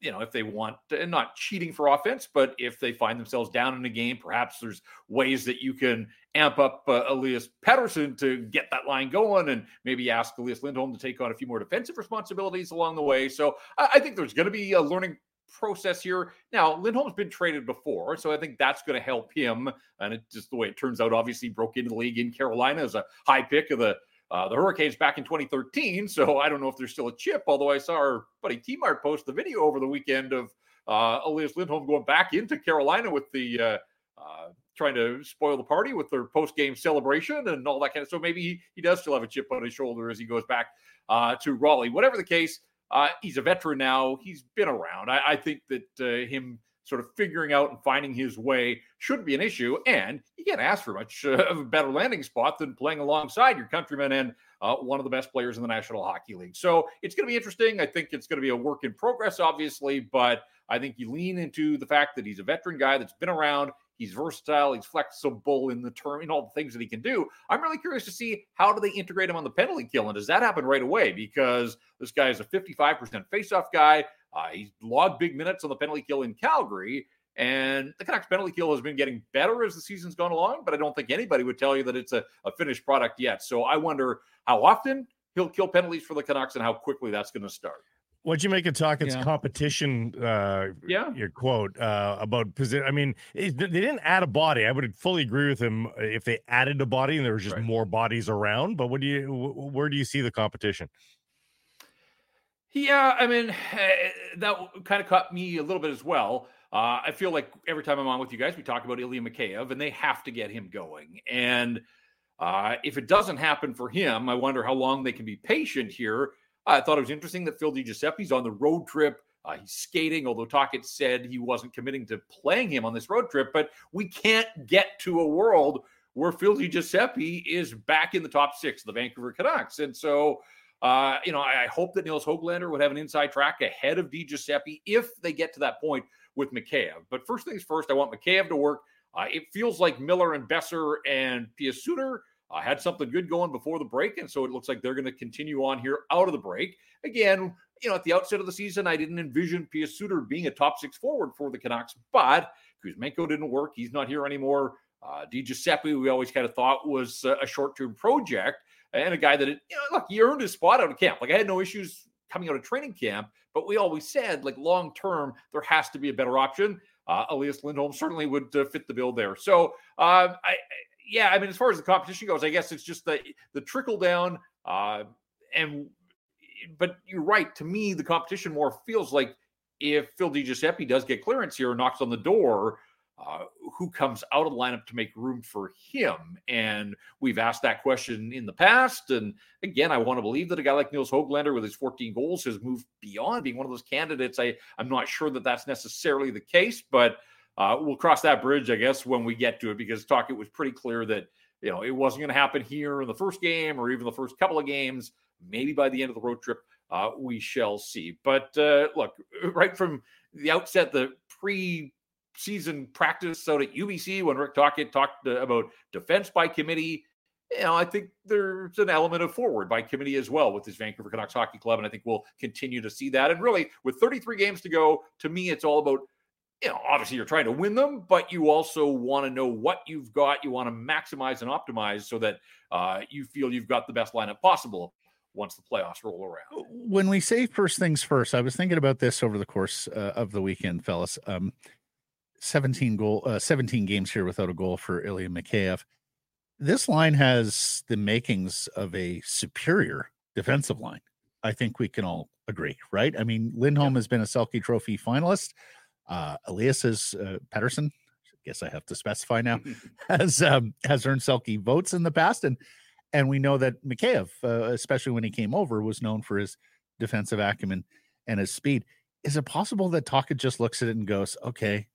Speaker 3: You know, if they want, and not cheating for offense, but if they find themselves down in a game, perhaps there's ways that you can amp up uh, Elias Pettersson to get that line going and maybe ask Elias Lindholm to take on a few more defensive responsibilities along the way. So I, I think there's going to be a learning process here. Now, Lindholm's been traded before, so I think that's going to help him. And it just the way it turns out, obviously broke into the league in Carolina as a high pick of the uh, the Hurricanes back in 2013. So I don't know if there's still a chip, although I saw our buddy T Mart post the video over the weekend of uh, Elias Lindholm going back into Carolina with the uh, uh, trying to spoil the party with their post game celebration and all that kind of. So maybe he, he does still have a chip on his shoulder as he goes back uh, to Raleigh. Whatever the case, uh, he's a veteran now. He's been around. I, I think that him sort of figuring out and finding his way shouldn't be an issue. And you can't ask for much uh, of a better landing spot than playing alongside your countrymen and uh, one of the best players in the National Hockey League. So it's going to be interesting. I think it's going to be a work in progress, obviously, but I think you lean into the fact that he's a veteran guy that's been around. He's versatile. He's flexible in the term, in all the things that he can do. I'm really curious to see how do they integrate him on the penalty kill, and does that happen right away? Because this guy is a 55% faceoff guy. Uh, he's logged big minutes on the penalty kill in Calgary, and the Canucks penalty kill has been getting better as the season's gone along. But I don't think anybody would tell you that it's a, a finished product yet. So I wonder how often he'll kill penalties for the Canucks and how quickly that's going to start.
Speaker 2: What'd you make of Tocchet's
Speaker 1: Yeah.
Speaker 2: competition? Uh,
Speaker 3: Yeah.
Speaker 2: your quote uh, about position. I mean, it, they didn't add a body. I would fully agree with him if they added a body and there was just
Speaker 3: Right.
Speaker 2: more bodies around. But what do you? Where do you see the competition?
Speaker 3: Yeah, I mean, *sighs* that kind of caught me a little bit as well. Uh, I feel like every time I'm on with you guys, we talk about Ilya Mikheyev, and they have to get him going. And uh, if it doesn't happen for him, I wonder how long they can be patient here. I thought it was interesting that Phil DiGiuseppe's on the road trip. Uh, he's skating, although Tocchet said he wasn't committing to playing him on this road trip. But we can't get to a world where Phil DiGiuseppe is back in the top six of the Vancouver Canucks. And so, uh, you know, I, I, hope that Nils Hoglander would have an inside track ahead of DiGiuseppe if they get to that point with Mikheyev. But first things first, I want Mikheyev to work. Uh, it feels like Miller and Boeser and Pius Suter uh, had something good going before the break, and so it looks like they're going to continue on here out of the break. Again, you know, at the outset of the season, I didn't envision Pius Suter being a top six forward for the Canucks, but Kuzmenko didn't work. He's not here anymore. Uh, DiGiuseppe, we always kind of thought was a short term project and a guy that, it, you know, look, he earned his spot out of camp. Like I had no issues coming out of training camp, but we always said, like long term, there has to be a better option. Uh, Elias Lindholm certainly would uh, fit the bill there. So, uh, I, yeah, I mean, as far as the competition goes, I guess it's just the the trickle down. Uh, and but you're right. To me, the competition more feels like if Phil DiGiuseppe does get clearance here and knocks on the door, uh, who comes out of the lineup to make room for him? And we've asked that question in the past. And again, I want to believe that a guy like Nils Hoglander with his 14 goals has moved beyond being one of those candidates. I, I'm not sure that that's necessarily the case, but uh, we'll cross that bridge, I guess, when we get to it, because Tocchet was pretty clear that you know it wasn't going to happen here in the first game or even the first couple of games. Maybe by the end of the road trip, uh, we shall see. But uh, look, right from the outset, the pre season practice out at UBC when Rick Tocchet talked uh, about defense by committee. You know, I think there's an element of forward by committee as well with this Vancouver Canucks hockey club, and I think we'll continue to see that. And really, with 33 games to go, to me, it's all about you know, obviously you're trying to win them, but you also want to know what you've got. You want to maximize and optimize so that uh, you feel you've got the best lineup possible once the playoffs roll around.
Speaker 1: When we say first things first, I was thinking about this over the course uh, of the weekend, fellas. Um, 17 goal, uh, 17 games here without a goal for Ilya Mikheyev. This line has the makings of a superior defensive line. I think we can all agree, right? I mean, Lindholm yeah. has been a Selke Trophy finalist. Uh, Elias is uh, Pettersson. I guess I have to specify now *laughs* has um, has earned Selke votes in the past, and and we know that Mikheyev, uh, especially when he came over, was known for his defensive acumen and his speed. Is it possible that Tocchet just looks at it and goes, "Okay,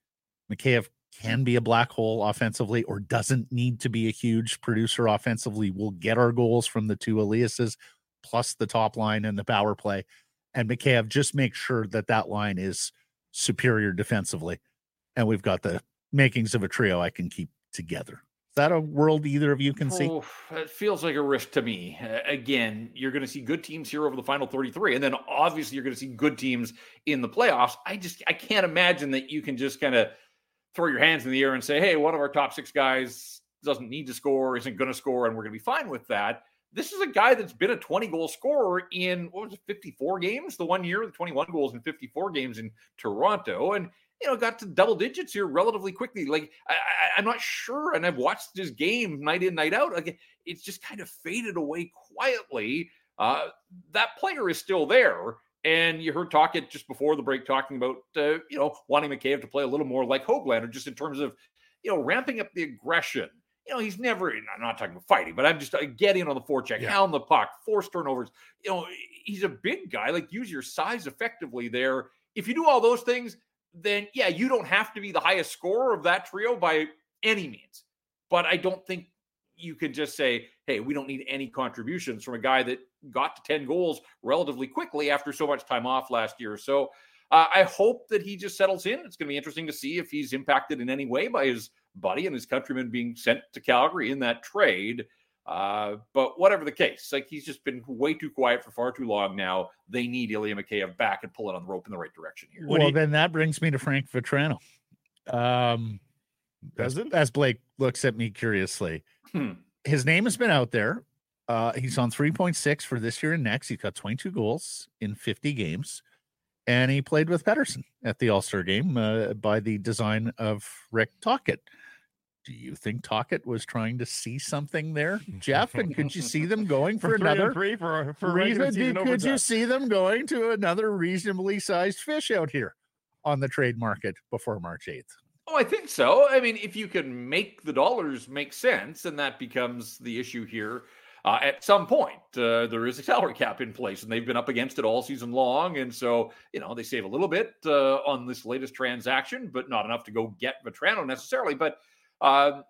Speaker 1: Mikheyev can be a black hole offensively or doesn't need to be a huge producer offensively. We'll get our goals from the two Eliases plus the top line and the power play. And Mikheyev just make sure that that line is superior defensively. And we've got the makings of a trio I can keep together. Is that a world either of you can see?
Speaker 3: It feels like a risk to me. Uh, again, you're going to see good teams here over the final 33, and then obviously you're going to see good teams in the playoffs. I just I can't imagine that you can just kind of throw your hands in the air and say, hey, one of our top six guys doesn't need to score, isn't going to score, and we're going to be fine with that. This is a guy that's been a 20 goal scorer in what was it, 54 games the one year, the 21 goals in 54 games in Toronto, and you know got to double digits here relatively quickly. Like I, am not sure, and I've watched his game night in, night out. Like it's just kind of faded away quietly. Uh, that player is still there. And you heard Tocchet just before the break talking about, uh, you know, wanting Mikheyev to play a little more like Hoglander, just in terms of, you know, ramping up the aggression. You know, he's never, I'm not talking about fighting, but I'm just uh, getting on the forecheck, yeah. hound the puck, force turnovers. You know, he's a big guy. Like, use your size effectively there. If you do all those things, then yeah, you don't have to be the highest scorer of that trio by any means. But I don't think you can just say, hey, we don't need any contributions from a guy that got to 10 goals relatively quickly after so much time off last year. So uh, I hope that he just settles in. It's going to be interesting to see if he's impacted in any way by his buddy and his countrymen being sent to Calgary in that trade. Uh, but whatever the case, like he's just been way too quiet for far too long now. They need Ilya Mikheyev back and pull it on the rope in the right direction here.
Speaker 1: Well, then that brings me to Frank Vatrano. Um, as, as Blake looks at me curiously, hmm. his name has been out there. Uh, he's on 3.6 for this year and next. He's got 22 goals in 50 games. And he played with Pettersson at the All Star game uh, by the design of Rick Tocchet. Do you think Tocchet was trying to see something there, Jeff? And could you see them going *laughs* for, for another
Speaker 2: three for, for
Speaker 1: reason? Could you see them going to another reasonably sized fish out here on the trade market before March 8th?
Speaker 3: Oh, I think so. I mean, if you can make the dollars make sense, and that becomes the issue here. uh, at some point uh, there is a salary cap in place, and they've been up against it all season long. And so, you know, they save a little bit uh, on this latest transaction, but not enough to go get Vatrano necessarily. But uh,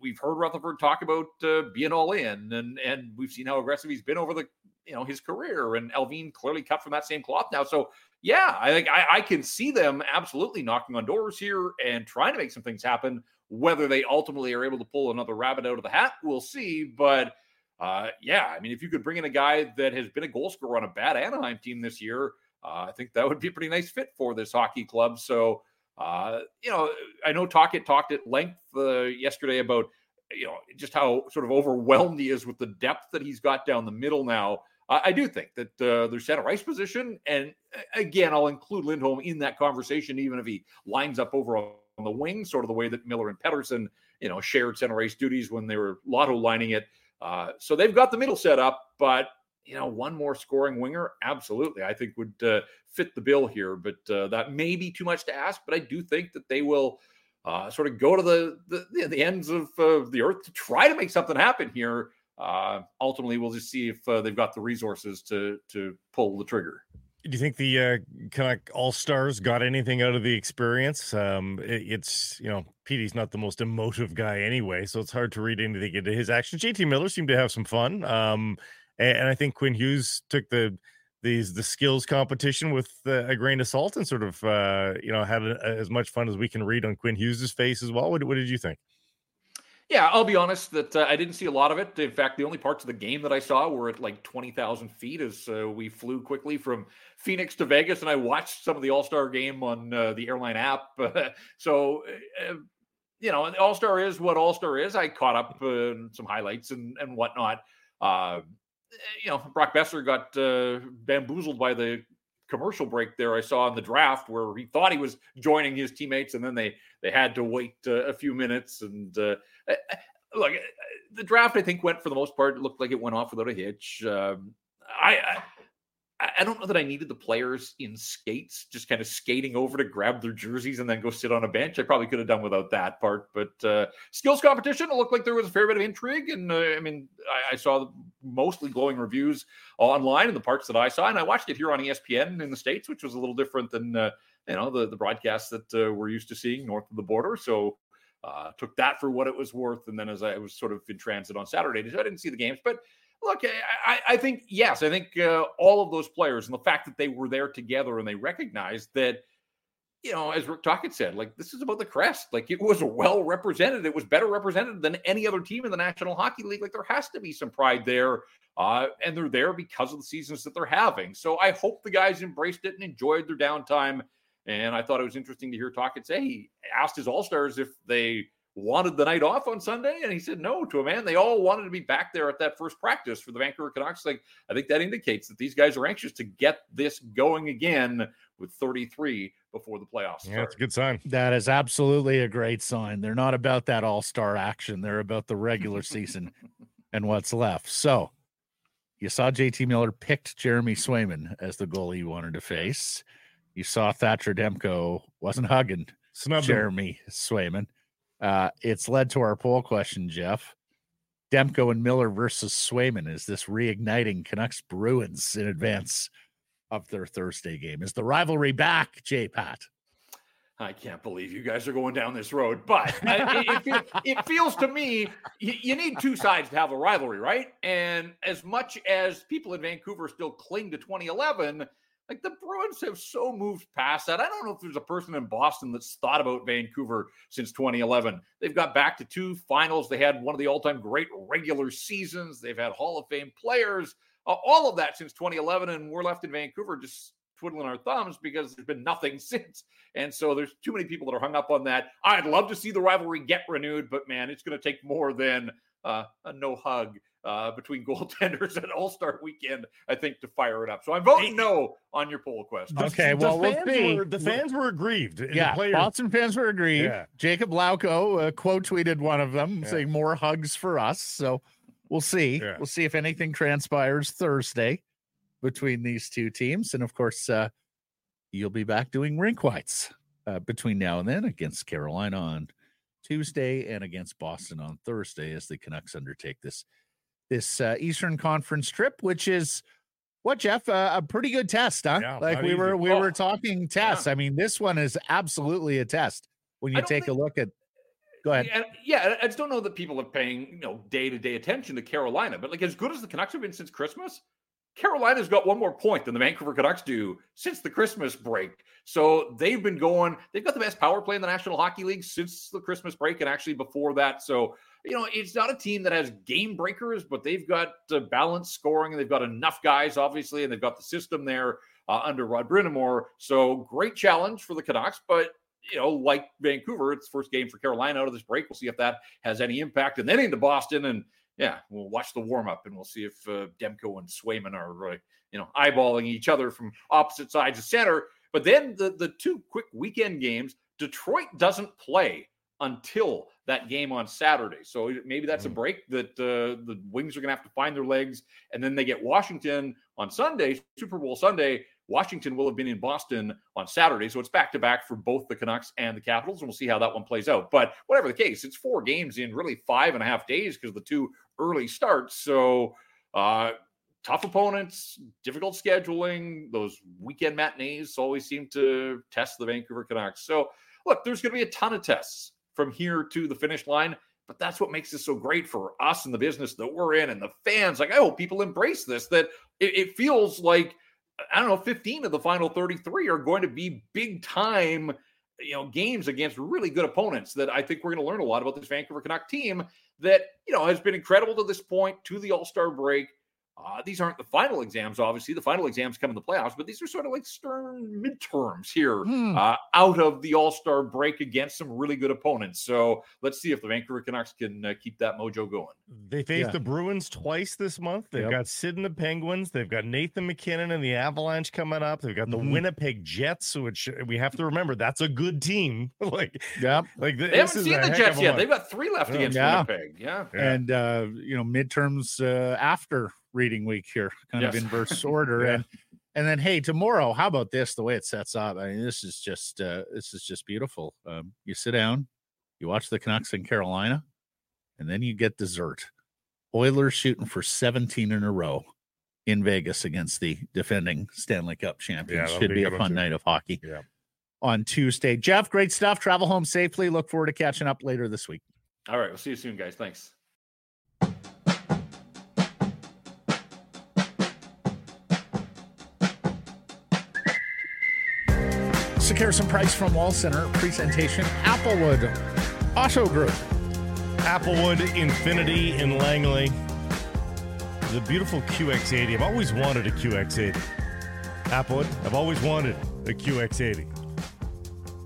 Speaker 3: we've heard Rutherford talk about uh, being all in, and and we've seen how aggressive he's been over the you know his career. And Allvin clearly cut from that same cloth now. So yeah, I think I, I can see them absolutely knocking on doors here and trying to make some things happen. Whether they ultimately are able to pull another rabbit out of the hat, we'll see. But uh, yeah, I mean, if you could bring in a guy that has been a goal scorer on a bad Anaheim team this year, uh, I think that would be a pretty nice fit for this hockey club. So, uh, you know, I know Tocchet talked at length uh, yesterday about, you know, just how sort of overwhelmed he is with the depth that he's got down the middle now. I do think that uh, their center ice position, and again, I'll include Lindholm in that conversation, even if he lines up over on the wing, sort of the way that Miller and Pettersson, you know, shared center ice duties when they were lotto lining it. Uh, so they've got the middle set up, but you know, one more scoring winger, absolutely, I think would uh, fit the bill here. But uh, that may be too much to ask. But I do think that they will uh, sort of go to the the, the ends of the earth to try to make something happen here. Uh, ultimately, we'll just see if uh, they've got the resources to to pull the trigger.
Speaker 2: Do you think the uh, kind of all stars got anything out of the experience? Um, it, it's you know Petey's not the most emotive guy anyway, so it's hard to read anything into his actions. JT Miller seemed to have some fun, um, and, and, I think Quinn Hughes took the these the skills competition with uh, a grain of salt and sort of uh, you know had a, as much fun as we can read on Quinn Hughes's face as well. What, what did you think?
Speaker 3: Yeah, I'll be honest that uh, I didn't see a lot of it. In fact, the only parts of the game that I saw were at like 20,000 feet as uh, we flew quickly from Phoenix to Vegas. And I watched some of the All Star game on uh, the airline app. *laughs* so, uh, you know, All Star is what All Star is. I caught up some highlights and, and whatnot. Uh, you know, Brock Boeser got uh, bamboozled by the commercial break there I saw in the draft where he thought he was joining his teammates and then they they had to wait uh, a few minutes and uh, look the draft I think went for the most part looked like it went off without a hitch um, I, I I don't know that I needed the players in skates, just kind of skating over to grab their jerseys and then go sit on a bench. I probably could have done without that part. But uh, skills competition, it looked like there was a fair bit of intrigue. And uh, I mean, I, I, saw mostly glowing reviews online in the parts that I saw. And I watched it here on ESPN in the States, which was a little different than, uh, you know, the, the broadcasts that uh, we're used to seeing north of the border. So uh, took that for what it was worth. And then as I was sort of in transit on Saturday, I didn't see the games. But Look, I, I think yes, I think uh, all of those players and the fact that they were there together and they recognized that, you know, as Rick Tocchet said, like this is about the crest. Like it was well represented. It was better represented than any other team in the National Hockey League. Like there has to be some pride there, uh, and they're there because of the seasons that they're having. So I hope the guys embraced it and enjoyed their downtime. And I thought it was interesting to hear Tocchet say he asked his All Stars if they wanted the night off on Sunday? And he said no to a man. They all wanted to be back there at that first practice for the Vancouver Canucks. Like I think that indicates that these guys are anxious to get this going again with 33 before the playoffs.
Speaker 2: Yeah, that's a good sign.
Speaker 1: That is absolutely a great sign. They're not about that all-star action. They're about the regular season *laughs* and what's left. So you saw JT Miller picked Jeremy Swayman as the goalie you wanted to face. You saw Thatcher Demko wasn't hugging Snubbed Jeremy him. Swayman. Uh, it's led to our poll question, Jeff. Demko and Miller versus Swayman. Is this reigniting Canucks Bruins in advance of their Thursday game? Is the rivalry back, J Pat?
Speaker 3: I can't believe you guys are going down this road, but it, it, it, feels to me you, you, need two sides to have a rivalry, right? And as much as people in Vancouver still cling to 2011, like the Bruins have so moved past that. I don't know if there's a person in Boston that's thought about Vancouver since 2011. They've got back to two finals. They had one of the all time great regular seasons. They've had Hall of Fame players, uh, all of that since 2011. And we're left in Vancouver just twiddling our thumbs because there's been nothing *laughs* since. And so there's too many people that are hung up on that. I'd love to see the rivalry get renewed, but man, it's going to take more than uh, a no hug uh, between *laughs* goaltenders at All Star Weekend, I think, to fire it up. So I'm voting no on your poll question.
Speaker 1: Okay, well,
Speaker 2: the
Speaker 1: we'll.
Speaker 2: Were, the fans were aggrieved.
Speaker 1: Yeah, Boston fans were aggrieved. Yeah. Jakub Lauko uh, quote tweeted one of them yeah. saying more hugs for us. So we'll see. Yeah. We'll see if anything transpires Thursday between these two teams. And of course, uh, you'll be back doing Rink Wide uh, between now and then against Carolina on Tuesday and against Boston on Thursday as the Canucks undertake this this uh, Eastern Conference trip, which is what Jeff uh, a pretty good test, huh?
Speaker 2: Yeah,
Speaker 1: like we were we
Speaker 3: Oh,
Speaker 1: were talking tests. I mean, this one is absolutely a test when you take a look at. Go ahead.
Speaker 3: And, yeah, I just don't know that people are paying you know day to day attention to Carolina. But like as good as the Canucks have been since Christmas, Carolina's got one more point than the Vancouver Canucks do since the Christmas break. So they've been going. They've got the best power play in the National Hockey League since the Christmas break, and actually before that. So you know, it's not a team that has game breakers, but they've got uh, balanced scoring, and they've got enough guys, obviously, and they've got the system there uh, under Rod Brind'Amour. So great challenge for the Canucks, but you know, like Vancouver, it's first game for Carolina out of this break. We'll see if that has any impact, and then into Boston, and yeah, we'll watch the warm up, and we'll see if uh, Demko and Swayman are uh, you know eyeballing each other from opposite sides of center. But then the the two quick weekend games, Detroit doesn't play until that game on Saturday. So maybe that's a
Speaker 2: Mm.
Speaker 3: break that uh, the Wings are going to have to find their legs. And then they get Washington on Sunday, Super Bowl Sunday. Washington will have been in Boston on Saturday. So it's back to back for both the Canucks and the Capitals. And we'll see how that one plays out. But whatever the case, it's four games in really five and a half days because the two early starts. So, uh, tough opponents, difficult scheduling. Those weekend matinees always seem to test the Vancouver Canucks. So, look, there's going to be a ton of tests from here to the finish line. But that's what makes this so great for us and the business that we're in and the fans. Like, I hope people embrace this, that it, it feels like, I don't know, 15 of the final 33 are going to be big time, you know, games against really good opponents that I think we're going to learn a lot about this Vancouver Canuck team that, you know, has been incredible to this point to the All Star break. Uh, these aren't the final exams, obviously. The final exams come in the playoffs, but these are sort of like stern midterms here
Speaker 1: Hmm.
Speaker 3: uh, out of the All Star break against some really good opponents. So let's see if the Vancouver Canucks can uh, keep that mojo going.
Speaker 2: They faced
Speaker 1: Yeah.
Speaker 2: the Bruins twice this month. They've
Speaker 1: Yep.
Speaker 2: got Sid and the Penguins. They've got Nathan MacKinnon and the Avalanche coming up. They've got the
Speaker 1: Mhm.
Speaker 2: Winnipeg Jets, which we have to remember that's a good team. *laughs* like,
Speaker 1: yeah,
Speaker 2: like th-
Speaker 3: they haven't seen the Jets yet. They've got three left against
Speaker 1: Yeah.
Speaker 3: Winnipeg. Yeah.
Speaker 2: Yeah.
Speaker 1: and uh, you know midterms uh, after reading week here, kind of *laughs* inverse order,
Speaker 2: Yeah.
Speaker 1: and and then hey, tomorrow, how about this? The way it sets up, I mean, this is just uh, this is just beautiful. Um, you sit down, you watch the Canucks in Carolina, and then you get dessert. Oilers shooting for 17 in a row in Vegas against the defending Stanley Cup champions.
Speaker 2: that'll
Speaker 1: Should
Speaker 2: be
Speaker 1: be
Speaker 2: a
Speaker 1: a
Speaker 2: good one
Speaker 1: fun
Speaker 2: too.
Speaker 1: night of hockey.
Speaker 2: Yeah.
Speaker 1: On Tuesday. Jeff, great stuff. Travel home safely. Look forward to catching up later this week.
Speaker 3: All right. We'll see you soon, guys. Thanks.
Speaker 1: Sekeres and Price from Wall Center presentation Applewood Auto Group.
Speaker 2: Applewood Infiniti in Langley. The beautiful QX80. I've always wanted a QX80. Applewood, I've always wanted a QX80.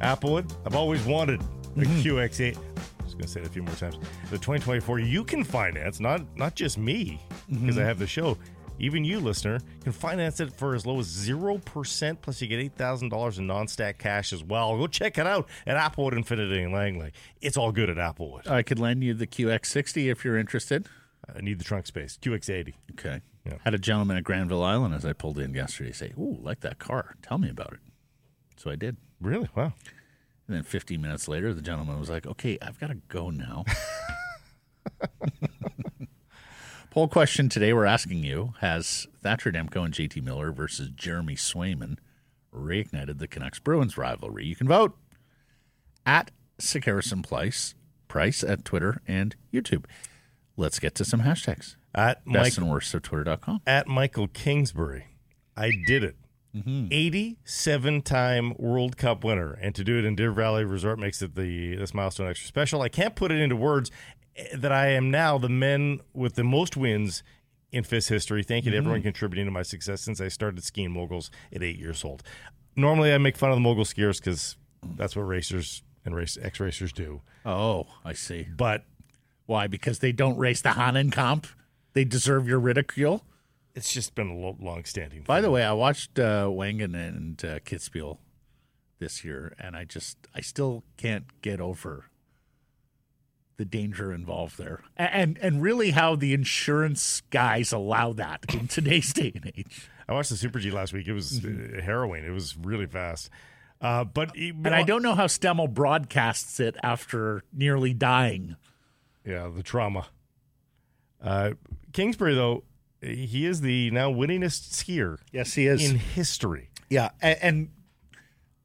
Speaker 2: Applewood, I've always wanted a mm-hmm. QX80. I'm just going to say it a few more times. The 2024 you can finance, not not just me, because mm-hmm. I have the show. Even you, listener, can finance it for as low as 0%, plus you get $8,000 in non-stack cash as well. Go check it out at Applewood Infiniti in Langley. It's all good at Applewood.
Speaker 1: I could lend you the QX60 if you're interested.
Speaker 2: I need the trunk space. QX80.
Speaker 1: Okay.
Speaker 2: Yeah.
Speaker 1: Had a gentleman at Granville Island as I pulled in yesterday say, Ooh, like that car. Tell me about it. So I did.
Speaker 2: Really? Wow.
Speaker 1: And then 15 minutes later, the gentleman was like, Okay, I've got to go now. *laughs* Poll question today we're asking you Has Thatcher Demko and JT Miller versus Jeremy Swayman reignited the Canucks Bruins rivalry? You can vote at Sekeres and Price, Price at Twitter and YouTube. Let's get to some hashtags.
Speaker 2: At
Speaker 1: Best
Speaker 2: Mike,
Speaker 1: and worst of Twitter.com.
Speaker 2: at Mikaël Kingsbury, I did it. Mm-hmm. 87 time World Cup winner. And to do it in Deer Valley Resort makes it the this milestone extra special. I can't put it into words that I am now the men with the most wins in FIS history. Thank you to everyone contributing to my success since I started skiing moguls at eight years old. Normally, I make fun of the mogul skiers because that's what racers and race ex racers do.
Speaker 1: Oh, I see.
Speaker 2: But
Speaker 1: Why? Because they don't race the Hahnenkamm? They deserve your ridicule?
Speaker 2: it's just been a long-standing.
Speaker 1: By the way, I watched uh, Wengen and uh, Kitzbühel this year, and I just, I still can't get over the danger involved there, and and really how the insurance guys allow that in today's *laughs* day and age.
Speaker 2: I watched the Super G last week. It was uh, harrowing. It was really fast. Uh, but
Speaker 1: And I don't know how Stemmle broadcasts it after nearly dying.
Speaker 2: Yeah, the trauma. Uh, Kingsbury, though, he is the now winningest skier
Speaker 1: Yes, he is.
Speaker 2: in history.
Speaker 1: yeah, and, and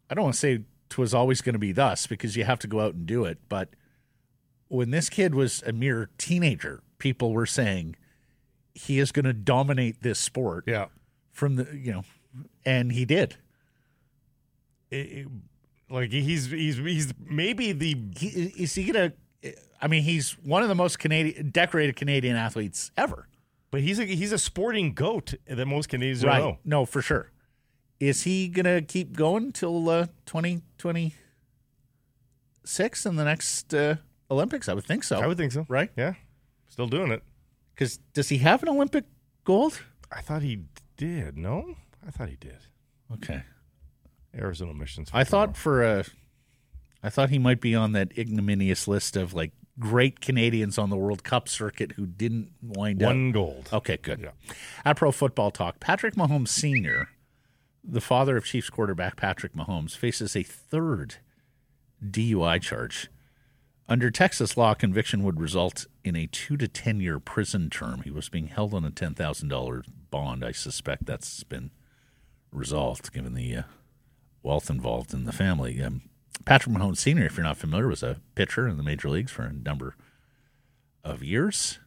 Speaker 1: I don't want to say twas always going to be thus because you have to go out and do it. But when this kid was a mere teenager, people were saying he is going to dominate this sport
Speaker 2: Yeah.
Speaker 1: from the you know, and he did.
Speaker 2: like he's he's he's maybe the
Speaker 1: He, is he going to? I mean, he's one of the most Canadian decorated Canadian athletes ever.
Speaker 2: but he's a he's a sporting goat that most Canadians don't know.
Speaker 1: No, for sure. Is he going to keep going till uh, 2026 in the next uh, Olympics? I would think so.
Speaker 2: I would think so.
Speaker 1: Right?
Speaker 2: Yeah. Still doing it.
Speaker 1: Because does he have an Olympic gold?
Speaker 2: I thought he did. No, I thought he did.
Speaker 1: Okay.
Speaker 2: Arizona missions.
Speaker 1: I thought for a, I thought he might be on that ignominious list of like great Canadians on the World Cup circuit who didn't wind up.
Speaker 2: one gold.
Speaker 1: Okay, good.
Speaker 2: Yeah.
Speaker 1: At Pro Football Talk, Patrick Mahomes Sr., the father of Chiefs quarterback Patrick Mahomes, faces a third DUI charge. Under Texas law, conviction would result in a two to 10 year prison term. He was being held on a $10,000 bond. I suspect that's been resolved given the uh, wealth involved in the family. Um, Patrick Mahomes Sr., if you're not familiar, was a pitcher in the major leagues for a number of years.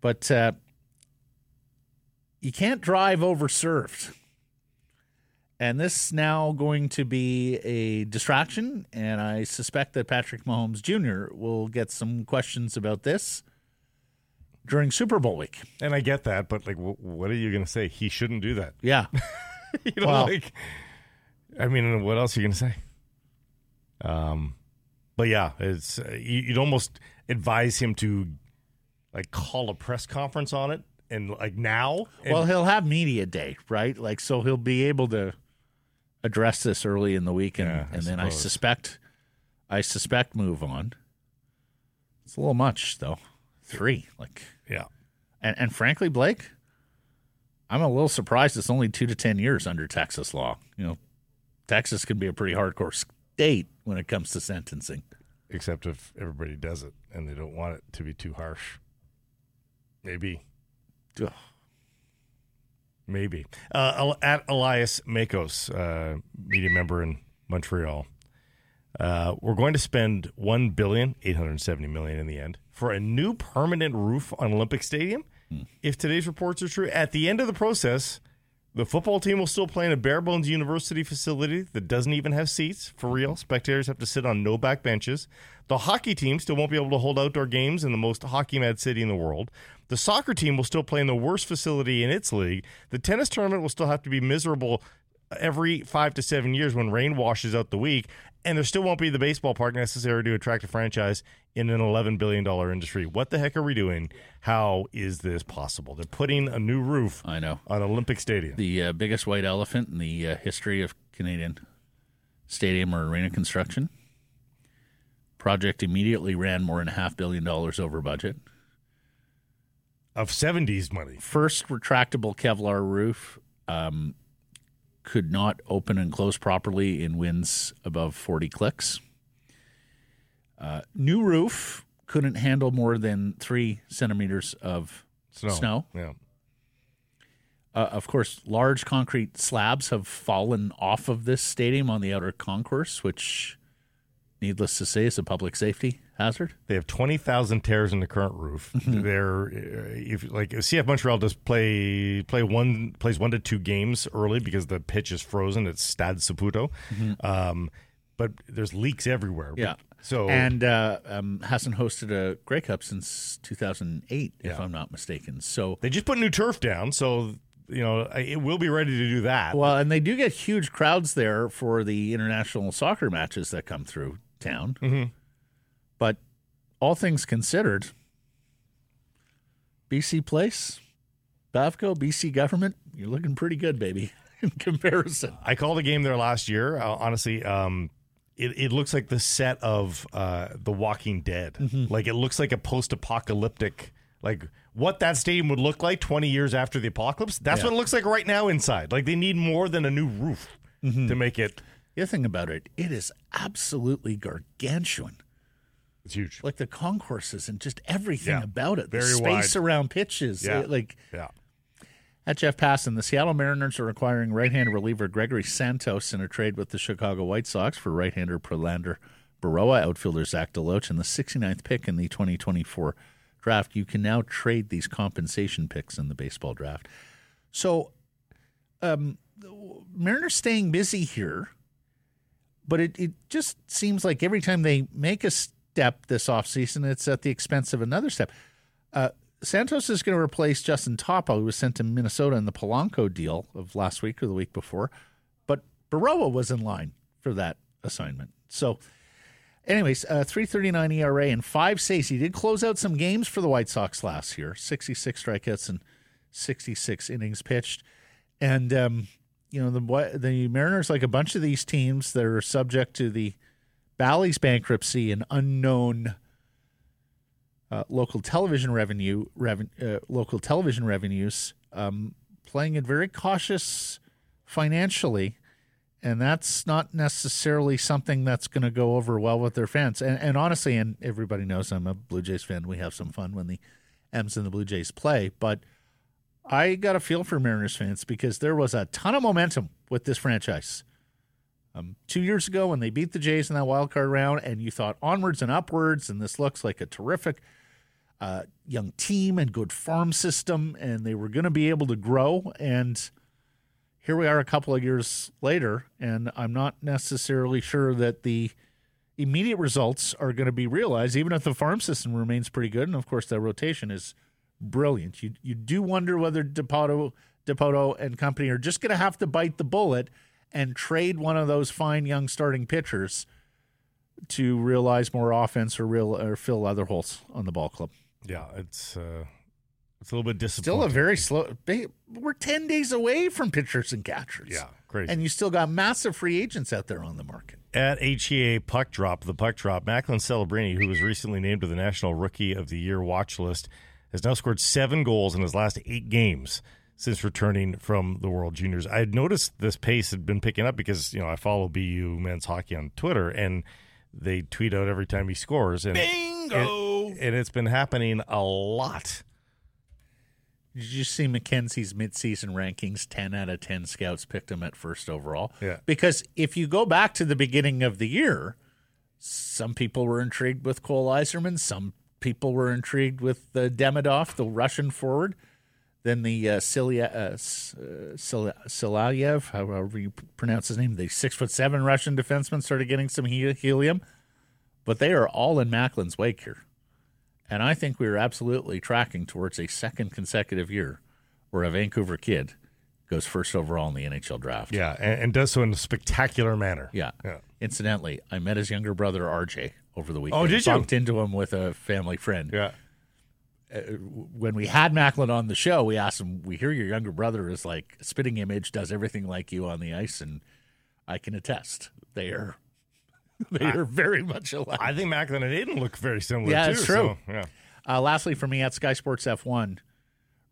Speaker 1: But uh, you can't drive over overserved. And this is now going to be a distraction. And I suspect that Patrick Mahomes Jr. will get some questions about this during Super Bowl week.
Speaker 2: And I get that, but like, what are you going to say? He shouldn't do that.
Speaker 1: Yeah. *laughs*
Speaker 2: you know,
Speaker 1: Well-
Speaker 2: like, I mean, what else are you going to say? Um, but yeah, it's uh, you, you'd almost advise him to like call a press conference on it and like now. And,
Speaker 1: well, he'll have media day, right? Like, so he'll be able to address this early in the week, and,
Speaker 2: Yeah,
Speaker 1: and then I suspect, I suspect, move on. It's a little much, though. Three, like,
Speaker 2: yeah,
Speaker 1: and and frankly, Blake, I'm a little surprised it's only two to ten years under Texas law. You know, Texas can be a pretty hardcore state when it comes to sentencing.
Speaker 2: except if everybody does it and they don't want it to be too harsh. Maybe.
Speaker 1: Ugh.
Speaker 2: Maybe. Uh, at Elias Makos, uh, media member in Montreal, uh, we're going to spend one billion eight hundred seventy million in the end for a new permanent roof on Olympic Stadium. If today's reports are true, at the end of the process, the football team will still play in a bare bones university facility that doesn't even have seats for real. Spectators have to sit on no back benches. The hockey team still won't be able to hold outdoor games in the most hockey mad city in the world. The soccer team will still play in the worst facility in its league. The tennis tournament will still have to be miserable every five to seven years when rain washes out the week. And there still won't be the baseball park necessary to attract a franchise in an $11 billion industry. What the heck are we doing? How is this possible? They're putting a new roof
Speaker 1: I know
Speaker 2: on Olympic Stadium.
Speaker 1: the uh, biggest white elephant in the uh, history of Canadian stadium or arena construction. Project immediately ran more than a half billion dollars over budget.
Speaker 2: Of 70s money.
Speaker 1: First retractable Kevlar roof um, could not open and close properly in winds above 40 clicks. Uh, new roof couldn't handle more than three centimeters of
Speaker 2: Snow.
Speaker 1: Snow?
Speaker 2: Yeah.
Speaker 1: Uh, of course, large concrete slabs have fallen off of this stadium on the outer concourse, which, needless to say, is a public safety hazard.
Speaker 2: They have 20,000 tears in the current roof.
Speaker 1: Mm-hmm.
Speaker 2: They're uh, if like CF Montreal does play play one plays one to two games early because the pitch is frozen at Stade Saputo. Um, but there's leaks everywhere.
Speaker 1: Mm-hmm. Yeah.
Speaker 2: So
Speaker 1: And uh, um, hasn't hosted a Grey Cup since 2008, if I'm not mistaken. So,
Speaker 2: they just put new turf down, so you know it will be ready to do that.
Speaker 1: well, and they do get huge crowds there for the international soccer matches that come through town.
Speaker 2: Mhm.
Speaker 1: But all things considered, BC Place, PavCo, BC government, you're looking pretty good, baby, *laughs* in comparison.
Speaker 2: I called a game there last year. Uh, honestly, um, it, it looks like the set of uh, The Walking Dead.
Speaker 1: Mm-hmm.
Speaker 2: Like it looks like a post-apocalyptic, like what that stadium would look like 20 years after the apocalypse. That's
Speaker 1: Yeah.
Speaker 2: what it looks like right now inside. Like they need more than a new roof
Speaker 1: Mm-hmm.
Speaker 2: to make it.
Speaker 1: The other thing about it, it is absolutely gargantuan.
Speaker 2: It's huge.
Speaker 1: Like the concourses and just everything
Speaker 2: Yeah.
Speaker 1: about it. The
Speaker 2: Very
Speaker 1: space
Speaker 2: wide.
Speaker 1: around pitches.
Speaker 2: Yeah.
Speaker 1: It, like
Speaker 2: Yeah.
Speaker 1: At Jeff Passan, the Seattle Mariners are acquiring right-hand reliever Gregory Santos in a trade with the Chicago White Sox for right-hander Prelander Berroa, outfielder Zach DeLoach, and the 69th pick in the 2024 draft. You can now trade these compensation picks in the baseball draft. So, um, Mariners staying busy here, but it, it just seems like every time they make a step this offseason, it's at the expense of another step. Uh, Santos is going to replace Justin Topa, who was sent to Minnesota in the Polanco deal of last week or the week before. But Berroa was in line for that assignment. So, anyways, uh, 339 ERA and five saves. He did close out some games for the White Sox last year 66 strikeouts and 66 innings pitched. And, um, you know, the, the Mariners, like a bunch of these teams that are subject to the Bally's bankruptcy and unknown uh, local television revenue, reven, uh, local television revenues, um, playing it very cautious financially, and that's not necessarily something that's going to go over well with their fans. And, and honestly, and everybody knows I'm a Blue Jays fan. We have some fun when the M's and the Blue Jays play, but I got a feel for Mariners fans because there was a ton of momentum with this franchise. Um, two years ago, when they beat the Jays in that wild card round, and you thought onwards and upwards, and this looks like a terrific uh, young team and good farm system, and they were going to be able to grow. And here we are a couple of years later, and I'm not necessarily sure that the immediate results are going to be realized, even if the farm system remains pretty good. And of course, the rotation is brilliant. You you do wonder whether Dipoto, Dipoto and company are just going to have to bite the bullet and trade one of those fine young starting pitchers to realize more offense or real or fill other holes on the ball club.
Speaker 2: Yeah, it's uh, it's a little bit disappointing.
Speaker 1: Still a very slow. We're ten days away from pitchers and catchers.
Speaker 2: yeah, crazy.
Speaker 1: and you still got massive free agents out there on the market.
Speaker 2: At HEA Puck Drop, the Puck Drop, Macklin Celebrini, who was recently named to the National Rookie of the Year watch list, has now scored seven goals in his last eight games since returning from the World Juniors. I had noticed this pace had been picking up because you know I follow BU men's hockey on Twitter, and they tweet out every time he scores, and
Speaker 1: Bingo!
Speaker 2: and, and it's been happening a lot.
Speaker 1: Did you see McKenzie's midseason rankings? 10 out of 10 scouts picked him at first overall.
Speaker 2: Yeah.
Speaker 1: Because if you go back to the beginning of the year, some people were intrigued with Cole Eiserman. Some people were intrigued with uh, Demidov, the Russian forward. Then the uh, Silya, uh, uh, Silayev, however you pronounce his name, the six foot seven Russian defenseman started getting some helium. But they are all in Macklin's wake here. And I think we are absolutely tracking towards a second consecutive year where a Vancouver kid goes first overall in the NHL draft.
Speaker 2: Yeah, and, and does so in a spectacular manner.
Speaker 1: Yeah.
Speaker 2: Yeah.
Speaker 1: Incidentally, I met his younger brother RJ over the weekend.
Speaker 2: Oh, did you?
Speaker 1: Bumped into him with a family friend.
Speaker 2: Yeah.
Speaker 1: When we had Macklin on the show, we asked him, "We hear your younger brother is like spitting image, does everything like you on the ice," and I can attest they are *laughs* they are very much alike.
Speaker 2: I think Macklin and Aiden look very similar
Speaker 1: Yeah,
Speaker 2: too.
Speaker 1: it's true.
Speaker 2: so, yeah.
Speaker 1: Uh, lastly, for me at Sky Sports F1,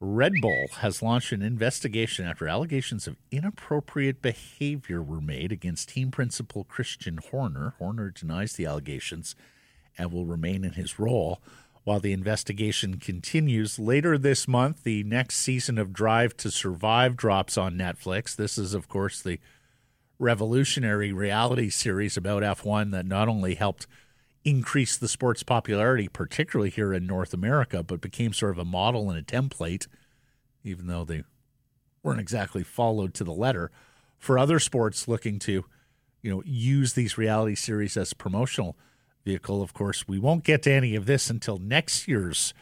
Speaker 1: Red Bull has launched an investigation after allegations of inappropriate behavior were made against team principal Christian Horner. Horner denies the allegations and will remain in his role while the investigation continues. Later this month, the next season of Drive to Survive drops on Netflix. This is, of course, the revolutionary reality series about F1 that not only helped increase the sport's popularity, particularly here in North America, but became sort of a model and a template, even though they weren't exactly followed to the letter, for other sports looking to, you know, use these reality series as promotional vehicle. Of course, we won't get to any of this until next year's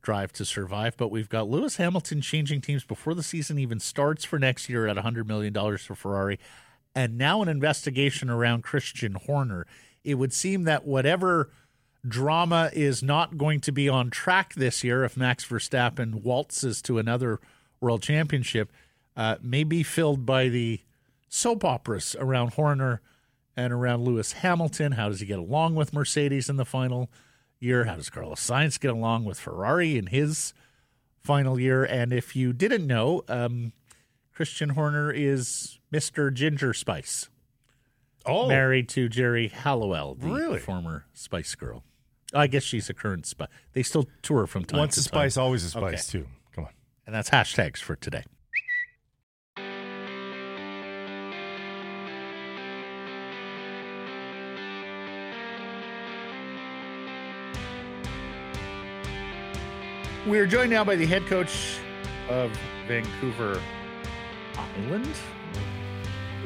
Speaker 1: Drive to Survive, but we've got Lewis Hamilton changing teams before the season even starts for next year at $100 million for Ferrari, and now an investigation around Christian Horner. It would seem that whatever drama is not going to be on track this year if Max Verstappen waltzes to another world championship uh, may be filled by the soap operas around Horner and around Lewis Hamilton. How does he get along with Mercedes in the final year? How does Carlos Sainz get along with Ferrari in his final year? And if you didn't know, um, Christian Horner is Mr. Ginger Spice,
Speaker 2: Oh,
Speaker 1: married to Geri Halliwell, the
Speaker 2: Really?
Speaker 1: former Spice Girl. I guess she's a current spice. They still tour from time
Speaker 2: Once
Speaker 1: to time.
Speaker 2: Once a spice, always a spice too. Come on.
Speaker 1: And that's hashtags for today. We are joined now by the head coach of Vancouver Island,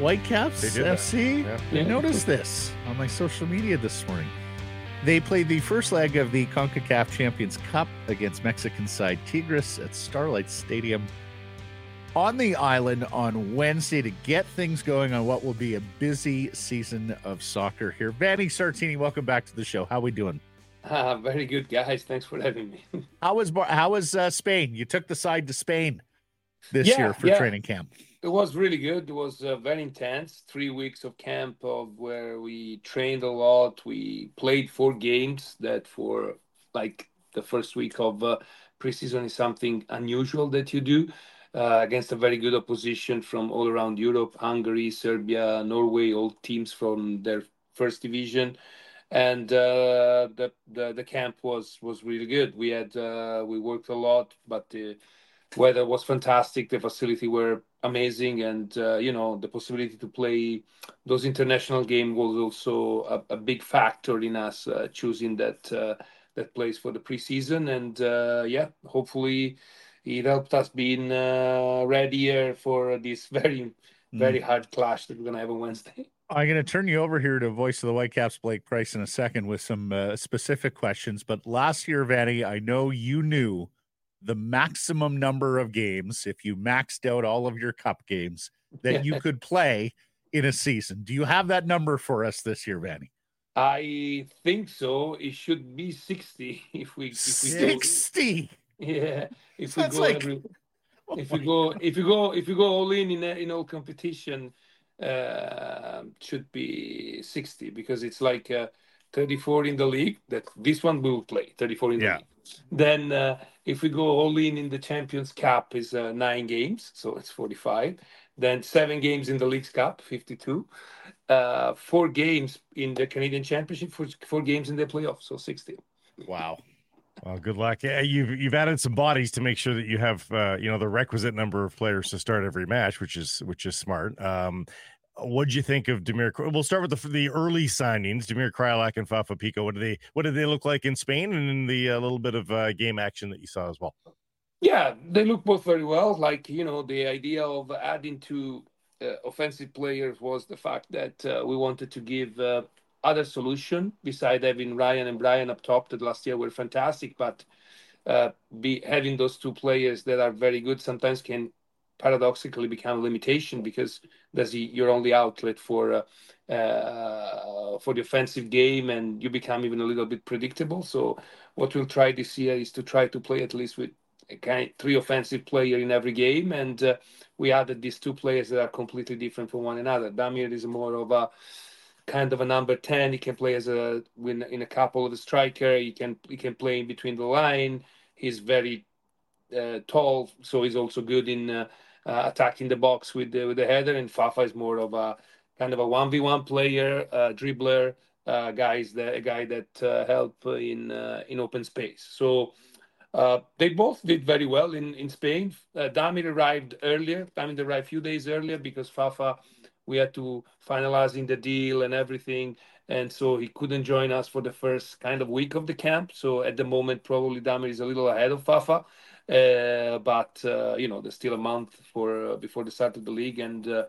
Speaker 1: Whitecaps. FC.
Speaker 2: Yeah.
Speaker 1: I noticed this on my social media this morning. They played the first leg of the CONCACAF Champions Cup against Mexican side Tigres at Starlight Stadium on the island on Wednesday to get things going on what will be a busy season of soccer here. Vanni Sartini, welcome back to the show. How we doing?
Speaker 4: Ah, very good, guys. Thanks for having me. *laughs*
Speaker 1: How was how was uh, Spain? You took the side to Spain this
Speaker 4: Yeah,
Speaker 1: year for
Speaker 4: yeah.
Speaker 1: training camp.
Speaker 4: It was really good. It was uh, very intense. Three weeks of camp of where we trained a lot. We played four games. That for like the first week of uh, preseason is something unusual that you do uh, against a very good opposition from all around Europe, Hungary, Serbia, Norway, all teams from their first division. And uh, the, the the camp was was really good. We had uh, we worked a lot, but the weather was fantastic. The facility were amazing, and uh, you know the possibility to play those international games was also a, a big factor in us uh, choosing that uh, that place for the preseason. And uh, yeah, hopefully it helped us being uh, readier for this *laughs* very very hard clash that we're gonna have on Wednesday.
Speaker 1: I'm going to turn you over here to voice of the Whitecaps, Blake Price, in a second with some uh, specific questions. But last year, Vanni, I know you knew the maximum number of games, if you maxed out all of your cup games, that you *laughs* could play in a season. Do you have that number for us this year, Vanni?
Speaker 4: I think so. It should be sixty *laughs* if we if we go
Speaker 1: 60.
Speaker 4: Yeah, if we go
Speaker 1: like-
Speaker 4: every, *laughs*
Speaker 1: Oh
Speaker 4: if we go if you go if you go all in in in all competition, uh, should be sixty because it's like uh, thirty four in the league. That this one we will play thirty four in the
Speaker 2: Yeah.
Speaker 4: league. Then uh, if we go all in in the Champions Cup is uh, nine games, so it's forty five. Then seven games in the League's Cup, fifty two. Uh, four games in the Canadian Championship, four, four games in the playoffs, so sixty.
Speaker 1: Wow.
Speaker 2: Well, good luck. You've you've added some bodies to make sure that you have uh, you know the requisite number of players to start every match, which is which is smart. Um, what do you think of Demir? We'll start with the the early signings, Damir Kreilach and Fafa Picault. What do they what did they look like in Spain and in the uh, little bit of uh, game action that you saw as well?
Speaker 4: Yeah, they look both very well. Like, you know, the idea of adding two uh, offensive players was the fact that uh, we wanted to give uh, other solution beside having Ryan and Brian up top that last year were fantastic, but uh, be having those two players that are very good sometimes can paradoxically become a limitation because that's your only outlet for uh, uh, for the offensive game and you become even a little bit predictable. So what we'll try this year is to try to play at least with a kind three offensive player in every game, and uh, we added these two players that are completely different from one another. Damir is more of a kind of a number ten. He can play as a in, in a couple of a striker. He can he can play in between the line. He's very uh, tall, so he's also good in uh, uh, attacking the box with the with the header. And Fafa is more of a kind of a one v one player, uh, dribbler. Uh, guys, that a guy that uh, help in uh, in open space. So they both did very well in, in Spain. Damir arrived earlier. Damir arrived a few days earlier because Fafa, we had to finalizing the deal and everything. And so he couldn't join us for the first kind of week of the camp. So at the moment, probably Damir is a little ahead of Fafa. Uh, but, uh, you know, there's still a month for uh, before the start of the league. And uh,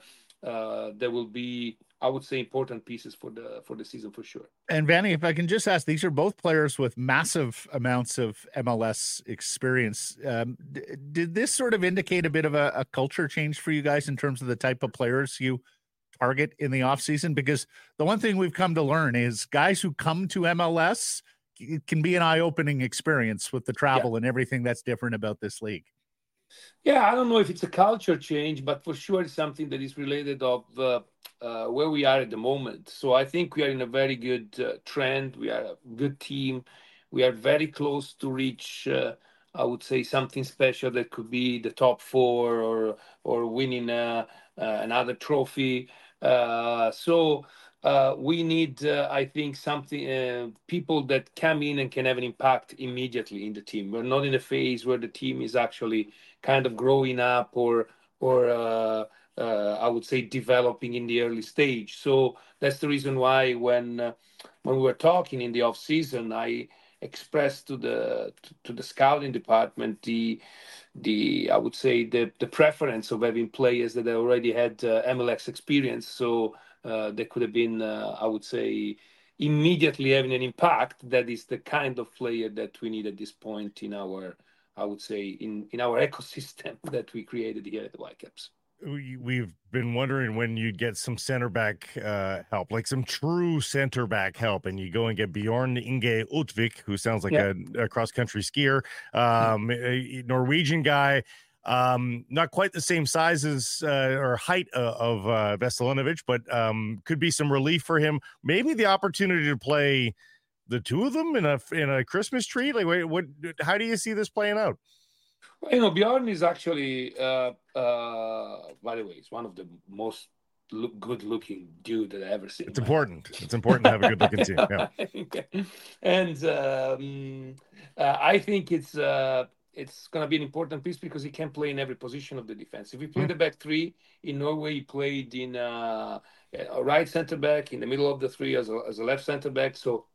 Speaker 4: uh, there will be, I would say, important pieces for the for the season for sure.
Speaker 1: And Vanni, if I can just ask, these are both players with massive amounts of MLS experience. Um, d- did this sort of indicate a bit of a, a culture change for you guys in terms of the type of players you target in the offseason? Because the one thing we've come to learn is guys who come to MLS it can be an eye-opening experience with the travel and everything that's different about this league.
Speaker 4: Yeah, I don't know if it's a culture change, but for sure it's something that is related of uh, uh, where we are at the moment. So I think we are in a very good uh, trend. We are a good team. We are very close to reach, uh, I would say, something special that could be the top four or or winning uh, uh, another trophy. Uh, so uh, we need, uh, I think, something people that come in and can have an impact immediately in the team. We're not in a phase where the team is actually kind of growing up or or I would say developing in the early stage. So that's the reason why when when we were talking in the off expressed to the to, to the scouting department the the I would say the the preference of having players that already had uh, MLS experience. So uh, they could have been, uh, I would say, immediately having an impact. That is the kind of player that we need at this point in our, I would say, in in our *laughs* ecosystem that we created here at the Whitecaps
Speaker 2: we've been wondering when you'd get some center back uh, help, like some true center back help, and you go and get Bjorn Inge Utvik, who sounds like yeah. a, a cross country skier, um, a Norwegian guy. Um, not quite the same size as uh, or height uh, of uh, Veselinovic, but um, could be some relief for him. Maybe the opportunity to play the two of them in a in a Christmas tree. Like, wait, what? How do you see this playing out?
Speaker 4: You know, Bjorn is actually, uh, uh, by the way, he's one of the most look good looking dude that I ever seen.
Speaker 2: It's important. It's important to have a good looking team. Yeah. *laughs*
Speaker 4: and um, uh, I think it's uh, it's going to be an important piece because he can play in every position of the defense. If he played mm-hmm. the back three in Norway, he played in uh, a right center back in the middle of the three as a, as a left center back, so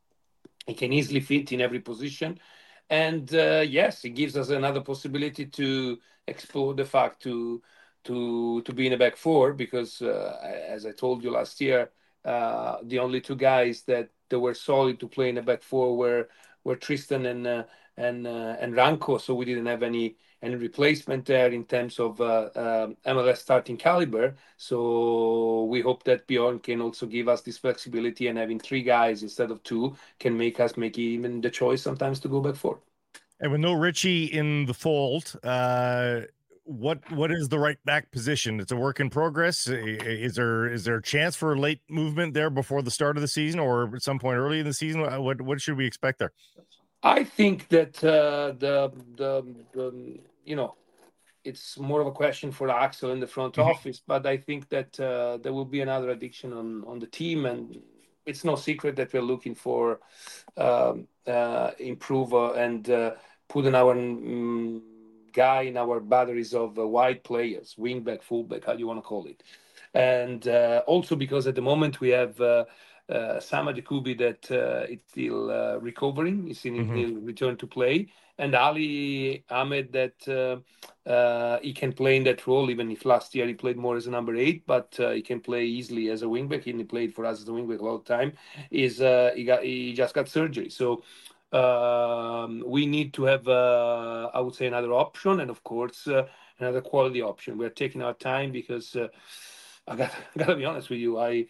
Speaker 4: he can easily fit in every position. And uh, yes, it gives us another possibility to explore the fact to to to be in a back four because, uh, as I told you last year, uh, the only two guys that, that were solid to play in a back four were were Tristan and uh, and uh, and Ranko. So we didn't have any any replacement there in terms of uh, um, MLS starting caliber. So we hope that Bjorn can also give us this flexibility and having three guys instead of two can make us make even the choice sometimes to go back four.
Speaker 2: And with no Richie in the fold, uh, what what is the right back position? It's a work in progress. Is there is there a chance for a late movement there before the start of the season, or at some point early in the season? What what should we expect there?
Speaker 4: I think that uh, the, the, the you know it's more of a question for Axel in the front mm-hmm. office, but I think that uh, there will be another addiction on on the team, and it's no secret that we're looking for um, uh, improve uh, and uh, put in our um, guy in our batteries of uh, wide players, wingback, fullback, how do you want to call it, and uh, also because at the moment we have uh, Sam that uh, is still uh, recovering, is in mm-hmm. return to play, and Ali Ahmed that uh, uh, he can play in that role, even if last year he played more as a number eight, but uh, he can play easily as a wingback. He played for us as a wingback a lot of time. Is he got he just got surgery, so. Um, we need to have, I would say, another option, and of course, another quality option. We're taking our time because I got, I got to be honest with you. I,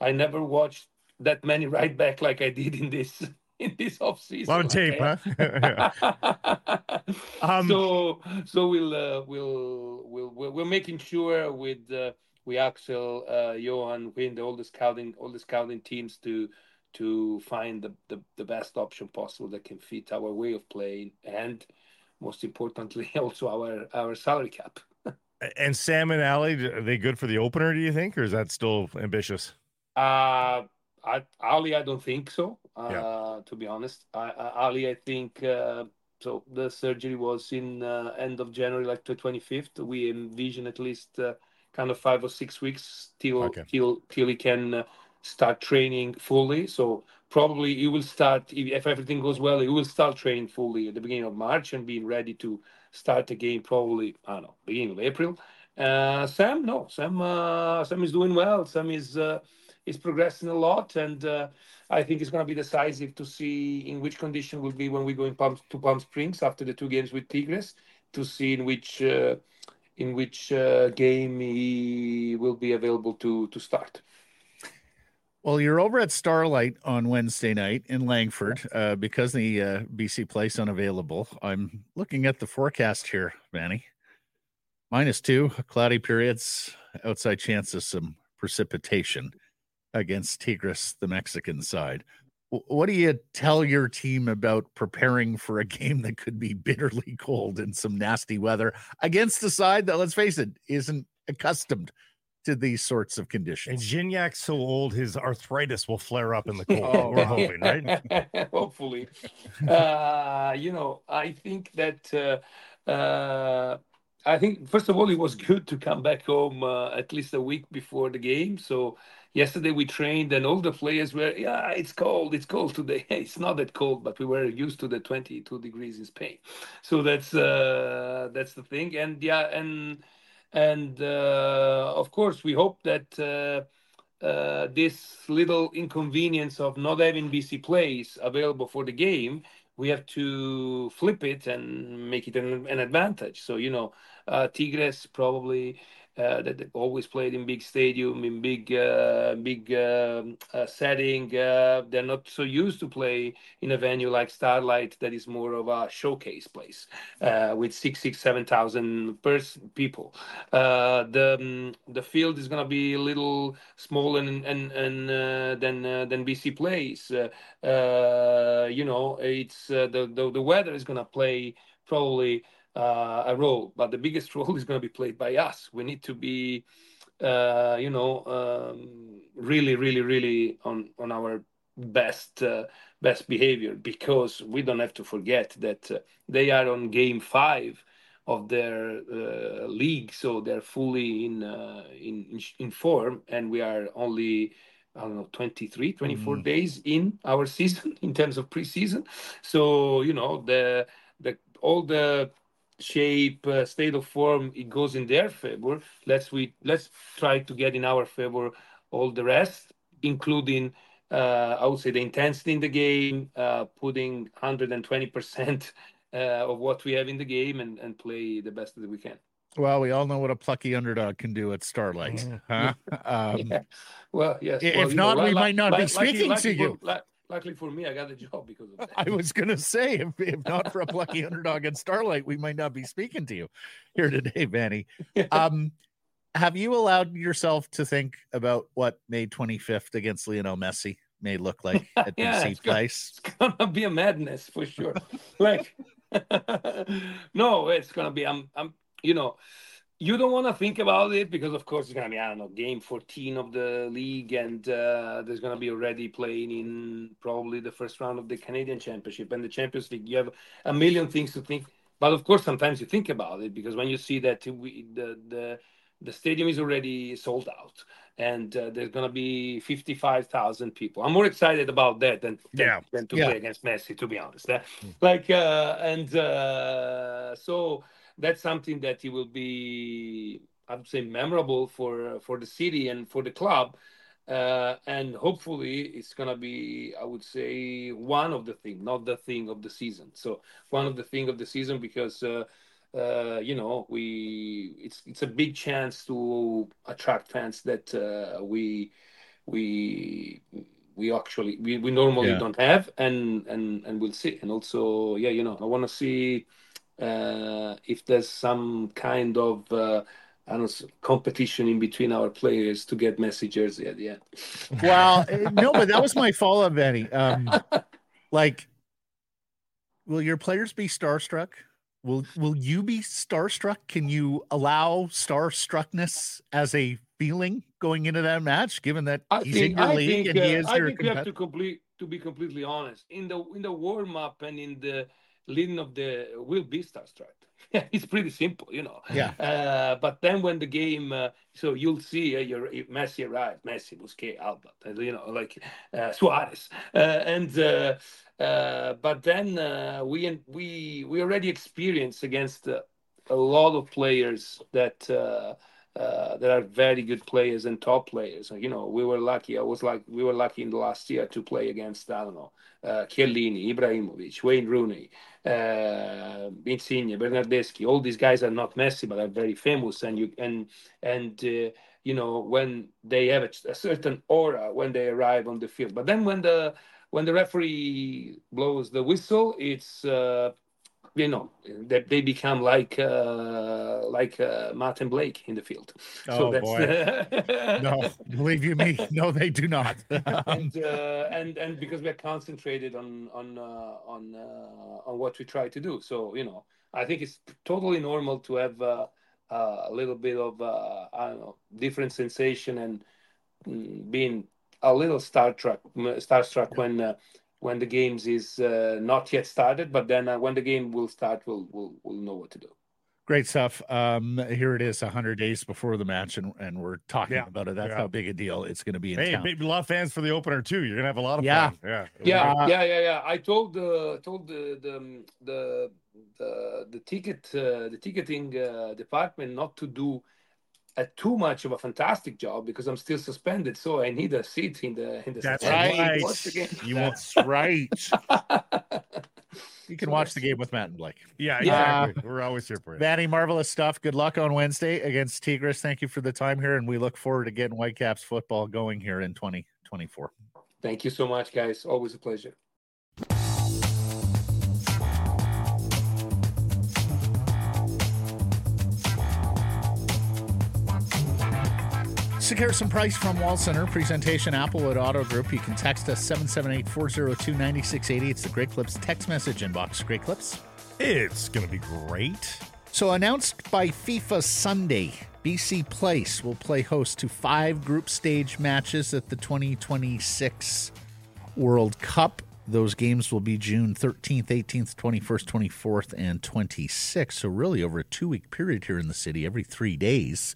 Speaker 4: I never watched that many right back like I did in this *laughs* in this off season.
Speaker 2: On tape, huh? *laughs*
Speaker 4: um, so so we'll, uh, we'll we'll we're making sure with uh, we Axel, uh, Johan, Wind, all the scouting all the scouting teams to to find the, the, the best option possible that can fit our way of playing and most importantly *laughs* also our our salary cap.
Speaker 2: and Sam and Ali, are they good for the opener? Do you think, or is that still ambitious?
Speaker 4: Uh I, Ali, I don't think so. Uh, yeah. To be honest, I, I, Ali, I think uh, so. The surgery was in uh, end of January, like the twenty fifth. We envision at least uh, kind of five or six weeks till okay. till till he can uh, start training fully. So probably he will start if everything goes well. He will start training fully at the beginning of March and being ready to start the game probably I don't know beginning of April. Uh, Sam, no, Sam, Sam is doing well. Sam is is progressing a lot, and uh, I think it's going to be decisive to see in which condition will be when we go in Palm, to Palm Springs after the two games with Tigres to see in which uh, in which uh, game he will be available to to start.
Speaker 1: Well, you're over at Starlight on Wednesday night in Langford uh, because the uh, BC Place unavailable. I'm looking at the forecast here, Manny. Minus two, cloudy periods, outside chance of some precipitation against Tigres, the Mexican side. What do you tell your team about preparing for a *laughs* game that could be bitterly cold and some nasty weather against the side that, let's face it, isn't accustomed to these sorts of conditions?
Speaker 2: And
Speaker 1: conditions.
Speaker 2: Gignac's so old, his arthritis will flare up in the cold. *laughs*
Speaker 1: Oh,
Speaker 2: We're hoping, right? *laughs*
Speaker 4: Hopefully, uh, you know, I think that uh, uh, I think first of all, it was good to come back home uh, at least a week before the game. So yesterday we trained, and all the players were, yeah, it's cold, it's cold today. *laughs* It's not that cold, but we were used to the 22 degrees in Spain. So that's uh, that's the thing, and yeah, and and uh, of course we hope that. Uh, uh, this little inconvenience of not having BC Place available for the game, we have to flip it and make it an, an advantage. So you know, uh, Tigres probably that they always played in big stadium, in big uh, big um, uh, setting. Uh, they're not so used to play in a venue like Starlight, that is more of a showcase place uh, with six, six, seven thousand pers- people. Uh, the um, the field is gonna be a little smaller and and, and uh, than uh, than BC Place. Uh, uh, you know, it's uh, the, the the weather is gonna play probably uh, a role, but the biggest *laughs* role is gonna be played by us. We need to be, uh, you know, um, really, really, really on on our best uh, best behavior because we don't have to forget that uh, they are on game five of their uh, league, so they're fully in, uh, in in in form, and we are only I don't know 23, 24
Speaker 1: Mhm.
Speaker 4: days in our *laughs* season in terms of preseason. So you know the the all the shape, uh, state of form, it goes in their favor. Let's we let's try to get in our favor all the rest, including uh, I would say the intensity in the game, uh, putting 120 percent *laughs* uh, of what we have in the game, and and play the best that we can.
Speaker 1: Well, we all know what a plucky underdog can do at Starlight. Huh? *laughs* Um,
Speaker 4: Yeah. Well, yes.
Speaker 1: I-
Speaker 4: well,
Speaker 1: if
Speaker 4: know,
Speaker 1: not, we
Speaker 4: lu-
Speaker 1: might not be speaking
Speaker 4: lucky
Speaker 1: to
Speaker 4: for-
Speaker 1: you.
Speaker 4: lu- Luckily for me, I got the *laughs* job because of that.
Speaker 1: I was going to say, if, if not for a plucky underdog at Starlight, we might not be speaking to you here today, Vanni. *laughs* Um, have you allowed yourself to think about what May 25th against Lionel Messi may look like *laughs* at
Speaker 4: Yeah,
Speaker 1: BC. Place?
Speaker 4: it's gonna be a madness for sure. like, no, it's gonna be. I'm, I'm, you know, you don't want to think about it because, of course, it's gonna be I don't know game 14 of the league, and uh, there's gonna be already playing in probably the first round of the Canadian Championship and the Champions League. You have a million things to think. But of course, sometimes you think about it because when you see that we, the the the stadium is already sold out and uh, there's going to be 55,000 people. I'm more excited about that than, than,
Speaker 2: Yeah.
Speaker 4: than to
Speaker 1: Yeah.
Speaker 4: play against Messi, to be honest. Uh, Like, uh, and uh, so that's something that it will be, I would say, memorable for for the city and for the club. Uh, and hopefully it's going to be, I would say, one of the thing, not the thing of the season. So one of the thing of the season because uh, uh, you know we it's it's a big chance to attract fans that uh, we we we actually we, we normally
Speaker 1: Yeah.
Speaker 4: don't have and and and we'll see and also yeah you know i want to see if there's some kind of uh I don't know, competition in between our players to get Messi jersey at the end.
Speaker 1: Well, *laughs* eh, no, but that was my follow up, Vanni. Um, like, will your players be starstruck? Will Will you be starstruck? Can you allow starstruckness as a feeling going into that match, given that
Speaker 4: I
Speaker 1: he's
Speaker 4: think,
Speaker 1: in your
Speaker 4: I
Speaker 1: league
Speaker 4: think,
Speaker 1: and he
Speaker 4: uh,
Speaker 1: is
Speaker 4: I
Speaker 1: your
Speaker 4: think we have to complete to be completely honest. In the in the warm up and in the leading of the will be starstruck. *laughs* it's pretty simple, you know.
Speaker 1: Yeah.
Speaker 4: Uh, but then when the game, uh, so you'll see uh, your Messi arrived, Messi, Busquets, Alba, you know, like uh, Suarez, uh, and uh, uh, but then uh, we we we already experienced against uh, a lot of players that. Uh, uh, are very good players and top players. You know, we were lucky. I was like, we were lucky in the last year to play against, I don't know, uh, Chiellini, Ibrahimovic, Wayne Rooney, uh, Insigne, Bernardeschi. All these guys are not Messi, but are very famous. And you and and uh, you know when they have a, a certain aura when they arrive on the field. But then when the when the referee blows the whistle, it's uh, you know that they become like uh, like uh, Matt and Blake in the field.
Speaker 1: Oh,
Speaker 4: boy! *laughs*
Speaker 1: no, believe you me, no, they do not.
Speaker 4: And uh, and and because we're concentrated on on uh, on uh, on what we try to do, so you know, I think it's totally normal to have uh, uh, a little bit of uh, I don't know different sensation and mm, being a little starstruck starstruck when uh, when the games is uh, not yet started, but then uh, when the game will start, we'll we'll we'll know what to do.
Speaker 1: Great stuff. Um, here it is, hundred days before the match, and, and we're talking
Speaker 2: Yeah.
Speaker 1: about it. That's
Speaker 2: Yeah.
Speaker 1: how big a deal it's going to be in
Speaker 2: Hey,
Speaker 1: town.
Speaker 2: maybe a lot of fans for the opener too. You're gonna have a lot of
Speaker 1: Yeah.
Speaker 2: fun. Yeah.
Speaker 4: Yeah,
Speaker 1: Uh,
Speaker 4: yeah, yeah, yeah. I told the told the the um, the the, the ticket uh, the ticketing uh, department not to do a too much of a fantastic job because I'm still suspended, so I need a seat in the in the
Speaker 2: That's
Speaker 4: stands
Speaker 1: right.
Speaker 4: to watch. *laughs*
Speaker 2: You want?
Speaker 1: That's right. *laughs* You can watch the game with Matt and Blake.
Speaker 2: Yeah,
Speaker 4: Yeah.
Speaker 2: exactly. We're always here for you.
Speaker 1: Vanni, marvelous stuff. Good luck on Wednesday against Tigres. Thank you for the time here, and we look forward to getting Whitecaps football going here in 2024.
Speaker 4: Thank you so much, guys. Always a pleasure.
Speaker 1: Sekeres and Price from Wall Center, presentation Applewood Auto Group. You can text us 778 402 9680. It's the Great Clips text message inbox. Great Clips.
Speaker 2: It's gonna be great.
Speaker 1: So, announced by FIFA Sunday, BC Place will play host to five group stage matches at the 2026 World Cup. Those games will be June 13th, 18th, 21st, 24th, and 26th. So, really, over a two week period here in the city, every three days,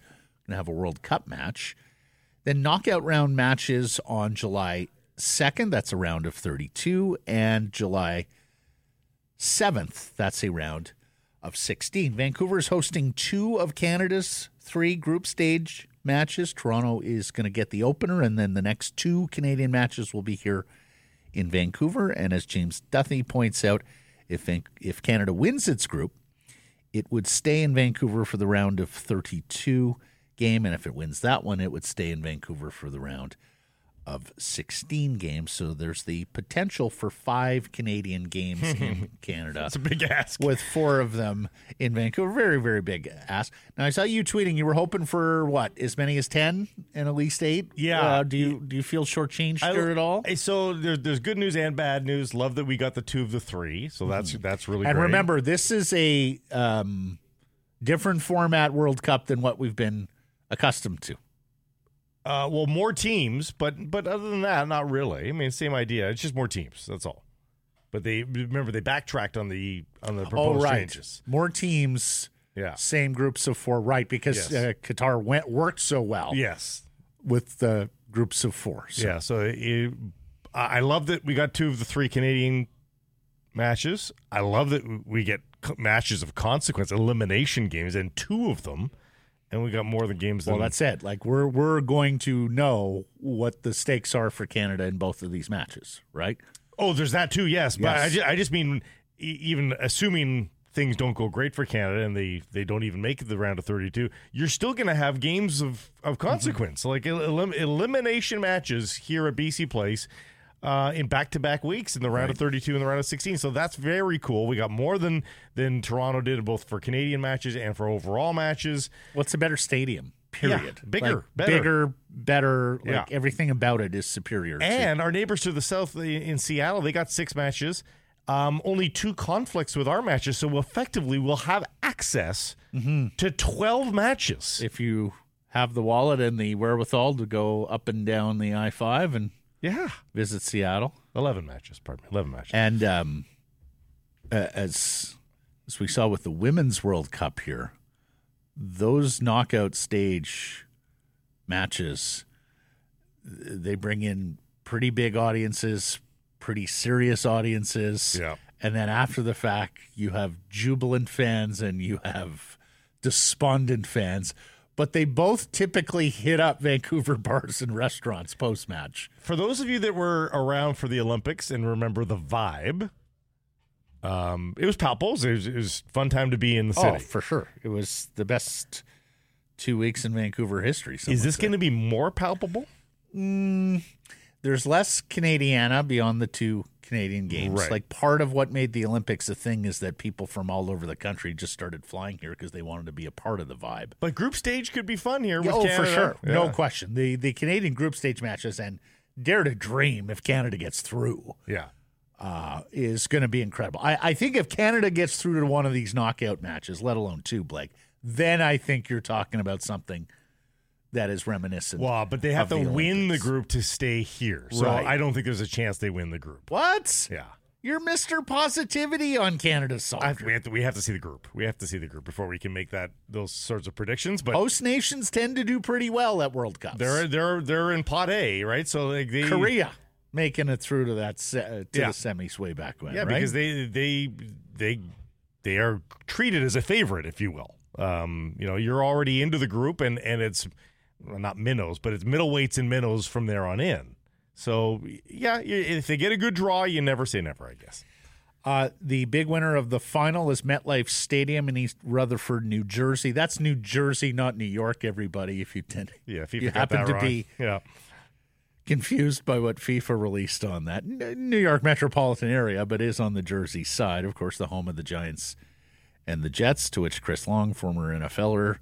Speaker 1: going to have a World Cup match. Then, knockout round matches on July 2nd. That's a round of 32. And July 7th. That's a round of 16. Vancouver is hosting two of Canada's three group stage matches. Toronto is going to get the opener, and then the next two Canadian matches will be here in Vancouver. And as James Duthie points out, if if Canada wins its group, it would stay in Vancouver for the round of 32 game, and if it wins that one, it would stay in Vancouver for the round of 16 games. So there's the potential for five Canadian games in *laughs* Canada
Speaker 2: It's a big ask.
Speaker 1: with four of them in Vancouver. Very, very big ask. Now I saw you tweeting you were hoping for what, as many as ten and at least eight.
Speaker 2: Yeah.
Speaker 1: Uh, do you do you feel shortchanged here at all?
Speaker 2: So there's there's good news and bad news. Love that we got the two of the three. So that's that's really
Speaker 1: And
Speaker 2: great.
Speaker 1: remember, this is a um, different format World Cup than what we've been accustomed to.
Speaker 2: Uh, well, more teams, but but other than that, not really. I mean, same idea. It's just more teams. That's all. But they remember they backtracked on the on the
Speaker 1: Oh,
Speaker 2: proposed
Speaker 1: right.
Speaker 2: changes.
Speaker 1: More teams,
Speaker 2: Yeah.
Speaker 1: same groups of four, right? Because
Speaker 2: Yes.
Speaker 1: uh, Qatar went worked so well
Speaker 2: Yes.
Speaker 1: with the groups of four. So
Speaker 2: Yeah. So it, I I love that we got two of the three Canadian matches. I love that we get matches of consequence, elimination games, and two of them, and we got more than games.
Speaker 1: Well, that's it. Like we're we're going to know what the stakes are for Canada in both of these matches, right?
Speaker 2: Oh, there's that too. Yes, but I just, I just mean e- even assuming things don't go great for Canada and they they don't even make the round of 32, you're still going to have games of of mm-hmm. consequence, like el- elim- elimination matches here at BC Place. Uh, in back-to-back weeks in the round of 32 and the round of 16 so that's very cool we got more than than toronto did both for canadian matches and for overall matches
Speaker 1: What's a better stadium? Period.
Speaker 2: bigger,
Speaker 1: Like,
Speaker 2: better.
Speaker 1: bigger, better. Like
Speaker 2: Yeah.
Speaker 1: everything about it is superior. to-
Speaker 2: And our neighbors to the south in Seattle, they got six matches. Um, only two conflicts with our matches, so effectively we'll have access to twelve matches.
Speaker 1: if you have the wallet and the wherewithal to go up and down the I five and
Speaker 2: yeah,
Speaker 1: visit Seattle,
Speaker 2: eleven matches. Pardon me, eleven matches.
Speaker 1: and um, as as we saw with the women's World Cup here, those knockout stage matches they bring in pretty big audiences, pretty serious audiences.
Speaker 2: Yeah.
Speaker 1: And then after the fact, you have jubilant fans and you have despondent fans. But they both typically hit up Vancouver *laughs* bars and restaurants post match.
Speaker 2: For those of you that were around for the Olympics and remember the vibe, um, it was palpable. It was, it was fun time to be in the city.
Speaker 1: Oh, for sure. It was the best two weeks in Vancouver history.
Speaker 2: Is this going to be more palpable?
Speaker 1: Mm, there's less Canadiana beyond the two Canadian games.
Speaker 2: Right.
Speaker 1: Like part of what made the Olympics a thing is that people from all over the country just started flying here because they wanted to be a part of the vibe.
Speaker 2: But group stage could be fun here.
Speaker 1: Oh, for
Speaker 2: Canada.
Speaker 1: sure, no question. The the Canadian group stage matches and dare to dream if Canada gets through
Speaker 2: Yeah.
Speaker 1: uh, is going to be incredible. I, I think if Canada gets through to one of these knockout matches, let alone two, Blake, then I think you're talking about something that is reminiscent.
Speaker 2: Well, but they have to
Speaker 1: the
Speaker 2: win the group to stay here. So
Speaker 1: Right.
Speaker 2: I don't think there's a chance they win the group.
Speaker 1: What?
Speaker 2: Yeah.
Speaker 1: You're Mr. Positivity on Canada's soccer.
Speaker 2: we have to we have to see the group. We have to see the group before we can make that those sorts of predictions. But
Speaker 1: Host nations tend to do pretty well at World Cups.
Speaker 2: they're they're they're in pot A, right? So like they
Speaker 1: Korea making it through to that se- uh, to
Speaker 2: Yeah.
Speaker 1: the semis way back when.
Speaker 2: Yeah,
Speaker 1: right?
Speaker 2: because they they they they are treated as a favorite, if you will. Um, you know, you're already into the group, and and it's well, not minnows, but it's middleweights and minnows from there on in. So yeah, if they get a good draw, you never say never, I guess.
Speaker 1: Uh, the big winner of the final is MetLife Stadium in East Rutherford, New Jersey. That's New Jersey, not New York. Everybody, if you tend, *laughs*
Speaker 2: Yeah, if you,
Speaker 1: You happen to
Speaker 2: wrong.
Speaker 1: be- *laughs*
Speaker 2: yeah.
Speaker 1: confused by what FIFA released on that New York metropolitan area, but is on the Jersey side, of course, the home of the Giants and the Jets. To which Chris Long, former NFLer,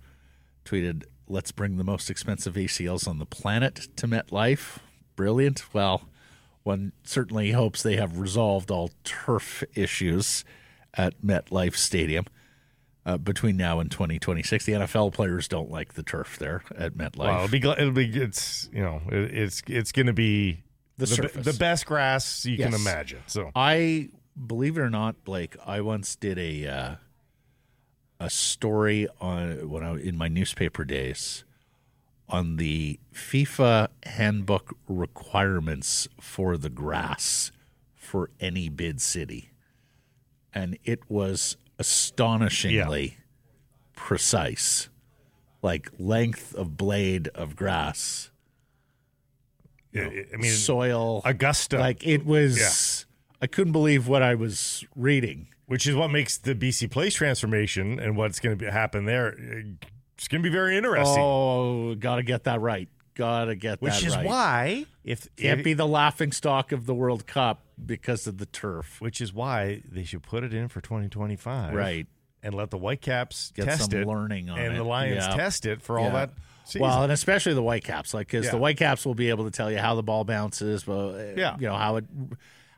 Speaker 1: tweeted, "Let's bring the most expensive ACLs on the planet to MetLife." Brilliant. Well, one certainly hopes they have resolved all turf issues at MetLife Stadium. Uh, between now and 2026, the NFL players don't like the turf there at MetLife.
Speaker 2: Well, it'll be it'll be it's you know it, it's it's going to be
Speaker 1: The surface.
Speaker 2: the best grass you can imagine. So
Speaker 1: I believe it or not, Blake, I once did a uh, a story on when I in my newspaper days on the FIFA handbook requirements for the grass for any bid city, and it was astonishingly precise, like length of blade of grass,
Speaker 2: I I mean,
Speaker 1: soil,
Speaker 2: Augusta,
Speaker 1: like it was. I couldn't believe what I was reading.
Speaker 2: Which is what makes the BC Place transformation and what's going to happen there. uh, It's going to be very interesting.
Speaker 1: Oh, gotta get that right. Gotta get that right.
Speaker 2: which
Speaker 1: that
Speaker 2: is
Speaker 1: right.
Speaker 2: why if
Speaker 1: Can't
Speaker 2: if-
Speaker 1: be the laughing stock of the World Cup because of the turf.
Speaker 2: which is why they should put it in for 2025,
Speaker 1: Right.
Speaker 2: And let the Whitecaps
Speaker 1: Get
Speaker 2: test
Speaker 1: some
Speaker 2: it,
Speaker 1: learning on it.
Speaker 2: and
Speaker 1: it.
Speaker 2: the Lions
Speaker 1: Yeah.
Speaker 2: test it for all that. Season.
Speaker 1: Well, and especially the Whitecaps, like because
Speaker 2: Yeah.
Speaker 1: the Whitecaps will be able to tell you how the ball bounces, well, uh,
Speaker 2: Yeah.
Speaker 1: you know how it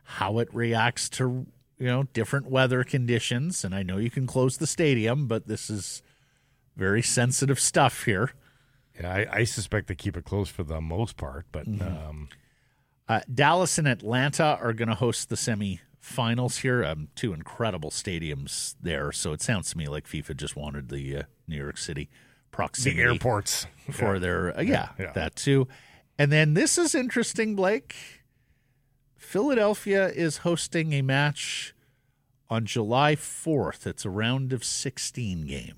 Speaker 1: how it reacts to you know different weather conditions. And I know you can close the stadium, but this is very sensitive stuff here.
Speaker 2: yeah, I, I suspect they keep it closed for the most part, but
Speaker 1: Mm-hmm.
Speaker 2: um,
Speaker 1: Uh, Dallas and Atlanta are going to host the semifinals here. Um, two incredible stadiums there. So it sounds to me like FIFA just wanted the uh, New York City
Speaker 2: the
Speaker 1: proximity
Speaker 2: airports
Speaker 1: for their uh, yeah,
Speaker 2: Yeah.
Speaker 1: that too. And then this is interesting, Blake. Philadelphia is hosting a match on July 4th. It's a round of 16 game.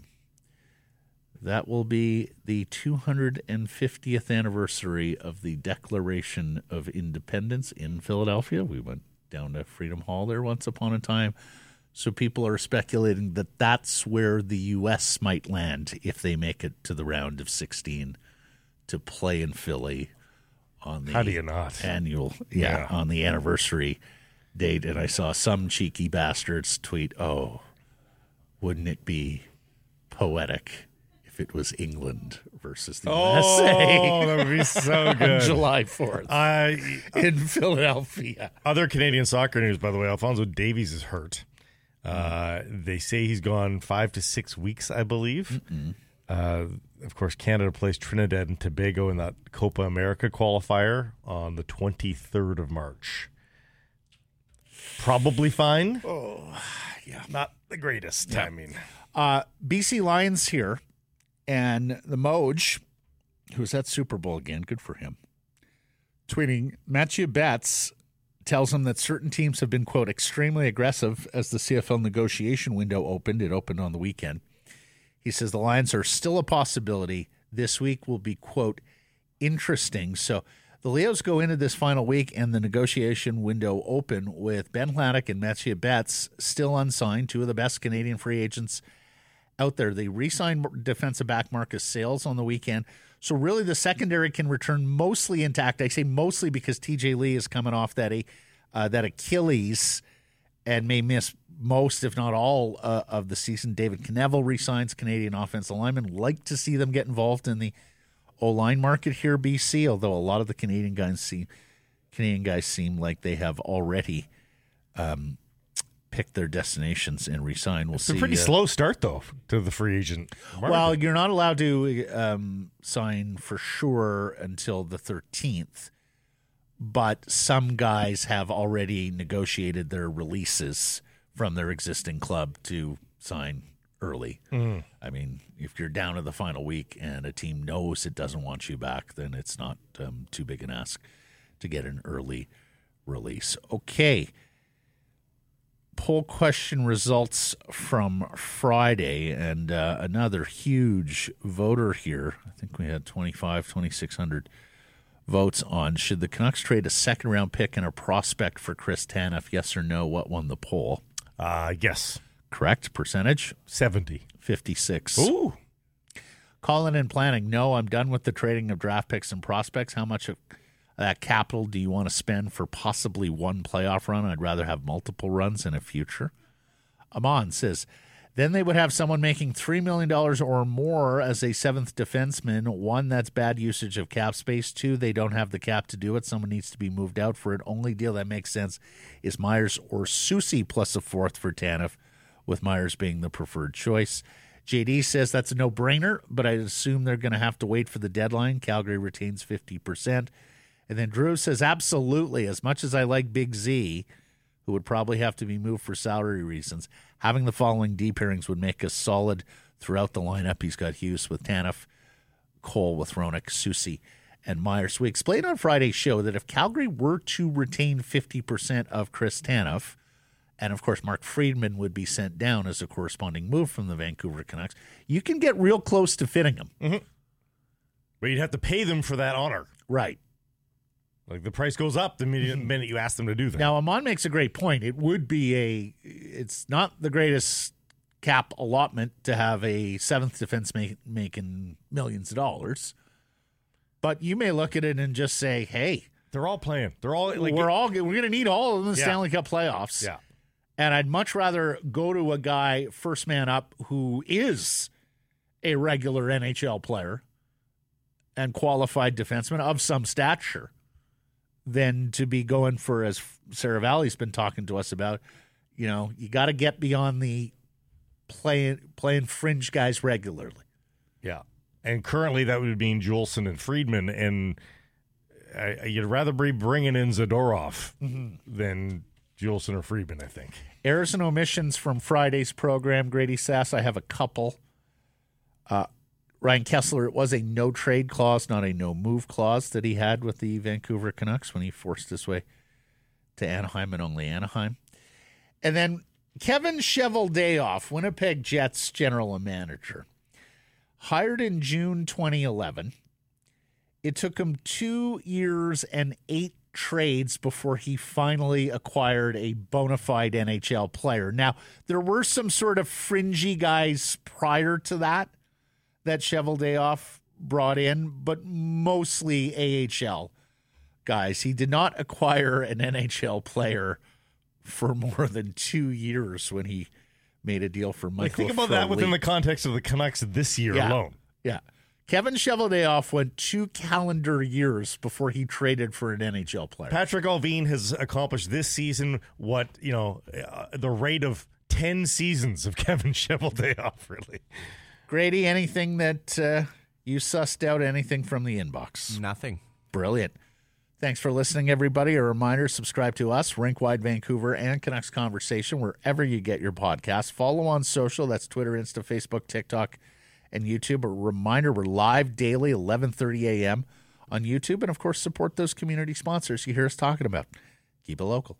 Speaker 1: That will be the 250th anniversary of the Declaration of Independence in Philadelphia. We went down to Freedom Hall there once upon a time. So people are speculating that that's where the U.S. might land if they make it to the round of 16 to play in Philly on the
Speaker 2: How do you not?
Speaker 1: annual, yeah,
Speaker 2: Yeah.
Speaker 1: on the anniversary date. And I saw some cheeky bastards tweet, "Oh, wouldn't it be poetic if it was England versus the USA
Speaker 2: Oh, that would be so *laughs*
Speaker 1: on
Speaker 2: good.
Speaker 1: July 4th
Speaker 2: I,
Speaker 1: in Philadelphia?"
Speaker 2: other Canadian soccer news, by the way, Alfonso Davies is hurt. Uh, they say he's gone five to six weeks, I believe. Uh, of course, Canada plays Trinidad and Tobago in that Copa America qualifier on the 23rd of March. Probably fine. Oh, yeah. Not the greatest timing.
Speaker 1: Uh, BC Lions here, and the Moj, who's at Super Bowl again, good for him, tweeting Mathieu Betts tells him that certain teams have been, quote, extremely aggressive as the CFL negotiation window opened. It opened on the weekend. He says the Lions are still a possibility. This week will be, quote, interesting. So the Leos go into this final week and the negotiation window open with Ben Hladik and Mathieu Betts still unsigned, two of the best Canadian free agents out there. They re-signed defensive back Marcus Sayles on the weekend. So really the secondary can return mostly intact. I say mostly because TJ Lee is coming off that uh, that Achilles and may miss most, if not all, uh, of the season. David Knevel resigns Canadian offensive lineman. Like to see them get involved in the O line market here, BC. Although a lot of the Canadian guys seem Canadian guys seem like they have already um, pick their destinations and resign. We'll
Speaker 2: It's
Speaker 1: see.
Speaker 2: a pretty
Speaker 1: uh,
Speaker 2: slow start though to the free agent. market.
Speaker 1: Well, you're not allowed to um, sign for sure until the 13th, but some guys have already negotiated their releases from their existing club to sign early. I mean, if you're down to the final week and a team knows it doesn't want you back, then it's not um, too big an ask to get an early release. Okay poll question results from Friday, and uh, another huge voter here. I think we had 25, 2,600 votes on should the Canucks trade a second round pick and a prospect for Chris Tanev? Yes or no? What won the poll?
Speaker 2: uh, yes,
Speaker 1: Correct percentage
Speaker 2: seventy.
Speaker 1: 56.
Speaker 2: Ooh,
Speaker 1: Calling and planning. No, I'm done with the trading of draft picks and prospects. How much of that capital do you want to spend for possibly one playoff run? I'd rather have multiple runs in a future. Amon says, then they would have someone making $3 million or more as a seventh defenseman. One, that's bad usage of cap space. Two, they don't have the cap to do it. Someone needs to be moved out for it. Only deal that makes sense is Myers or Susie plus a fourth for Tanev, with Myers being the preferred choice. JD says that's a no brainer, but I assume they're going to have to wait for the deadline. Calgary retains 50%. And then Drew says, absolutely. As much as I like Big Z, who would probably have to be moved for salary reasons, having the following D pairings would make us solid throughout the lineup. He's got Hughes with Tanev, Cole with Hronek, Susie, and Myers. We explained on Friday's show that if Calgary were to retain 50% of Chris Tanev, and of course Mark Friedman would be sent down as a corresponding move from the Vancouver Canucks, you can get real close to fitting him. Mm-hmm.
Speaker 2: but you'd have to pay them for that honor.
Speaker 1: Right.
Speaker 2: Like the price goes up the minute, *laughs* minute you ask them to do that.
Speaker 1: Now, Amon makes a great point. It would be a, it's not the greatest cap allotment to have a seventh defense make, making millions of dollars, but you may look at it and just say, hey,
Speaker 2: They're all playing. They're all like
Speaker 1: we're all we're going to need all of them in the
Speaker 2: Yeah.
Speaker 1: Stanley Cup playoffs.
Speaker 2: yeah.
Speaker 1: And I'd much rather go to a guy first man up who is a regular NHL player and qualified defenseman of some stature than to be going for, as Sarah Valley's been talking to us about, you know, you got to get beyond the playing playing fringe guys regularly.
Speaker 2: Yeah. And currently that would mean Juulsen and Friedman. And I, you'd rather be bringing in Zadorov than Juulsen or Friedman, I think.
Speaker 1: Errors and omissions from Friday's program, Grady Sass. I have a couple. Uh, Ryan Kesler, it was a no trade clause, not a no move clause that he had with the Vancouver Canucks when he forced his way to Anaheim and only Anaheim. And then Kevin Cheveldayoff, Winnipeg Jets general manager, hired in June 2011. It took him two years and eight trades before he finally acquired a bona fide NHL player. Now, there were some sort of fringy guys prior to that that Cheveldayoff brought in, but mostly AHL guys. He did not acquire an NHL player for more than two years when he made a deal for Michael.
Speaker 2: Like, think about that within the context of the Canucks this year
Speaker 1: Yeah.
Speaker 2: alone.
Speaker 1: Yeah. Kevin Cheveldayoff went two calendar years before he traded for an NHL player.
Speaker 2: Patrik Allvin has accomplished this season what, you know, uh, the rate of 10 seasons of *laughs* Kevin Cheveldayoff, really.
Speaker 1: Grady, anything that uh, you sussed out, anything from the inbox?
Speaker 5: Nothing.
Speaker 1: Brilliant. Thanks for listening, everybody. A reminder subscribe to us, Rinkwide Vancouver, and Canucks Conversation, wherever you get your podcasts. Follow on social. That's Twitter, Insta, Facebook, TikTok, and YouTube. A reminder we're live daily, 11.30 a.m. on YouTube. And, of course, support those community sponsors you hear us talking about. Keep it local.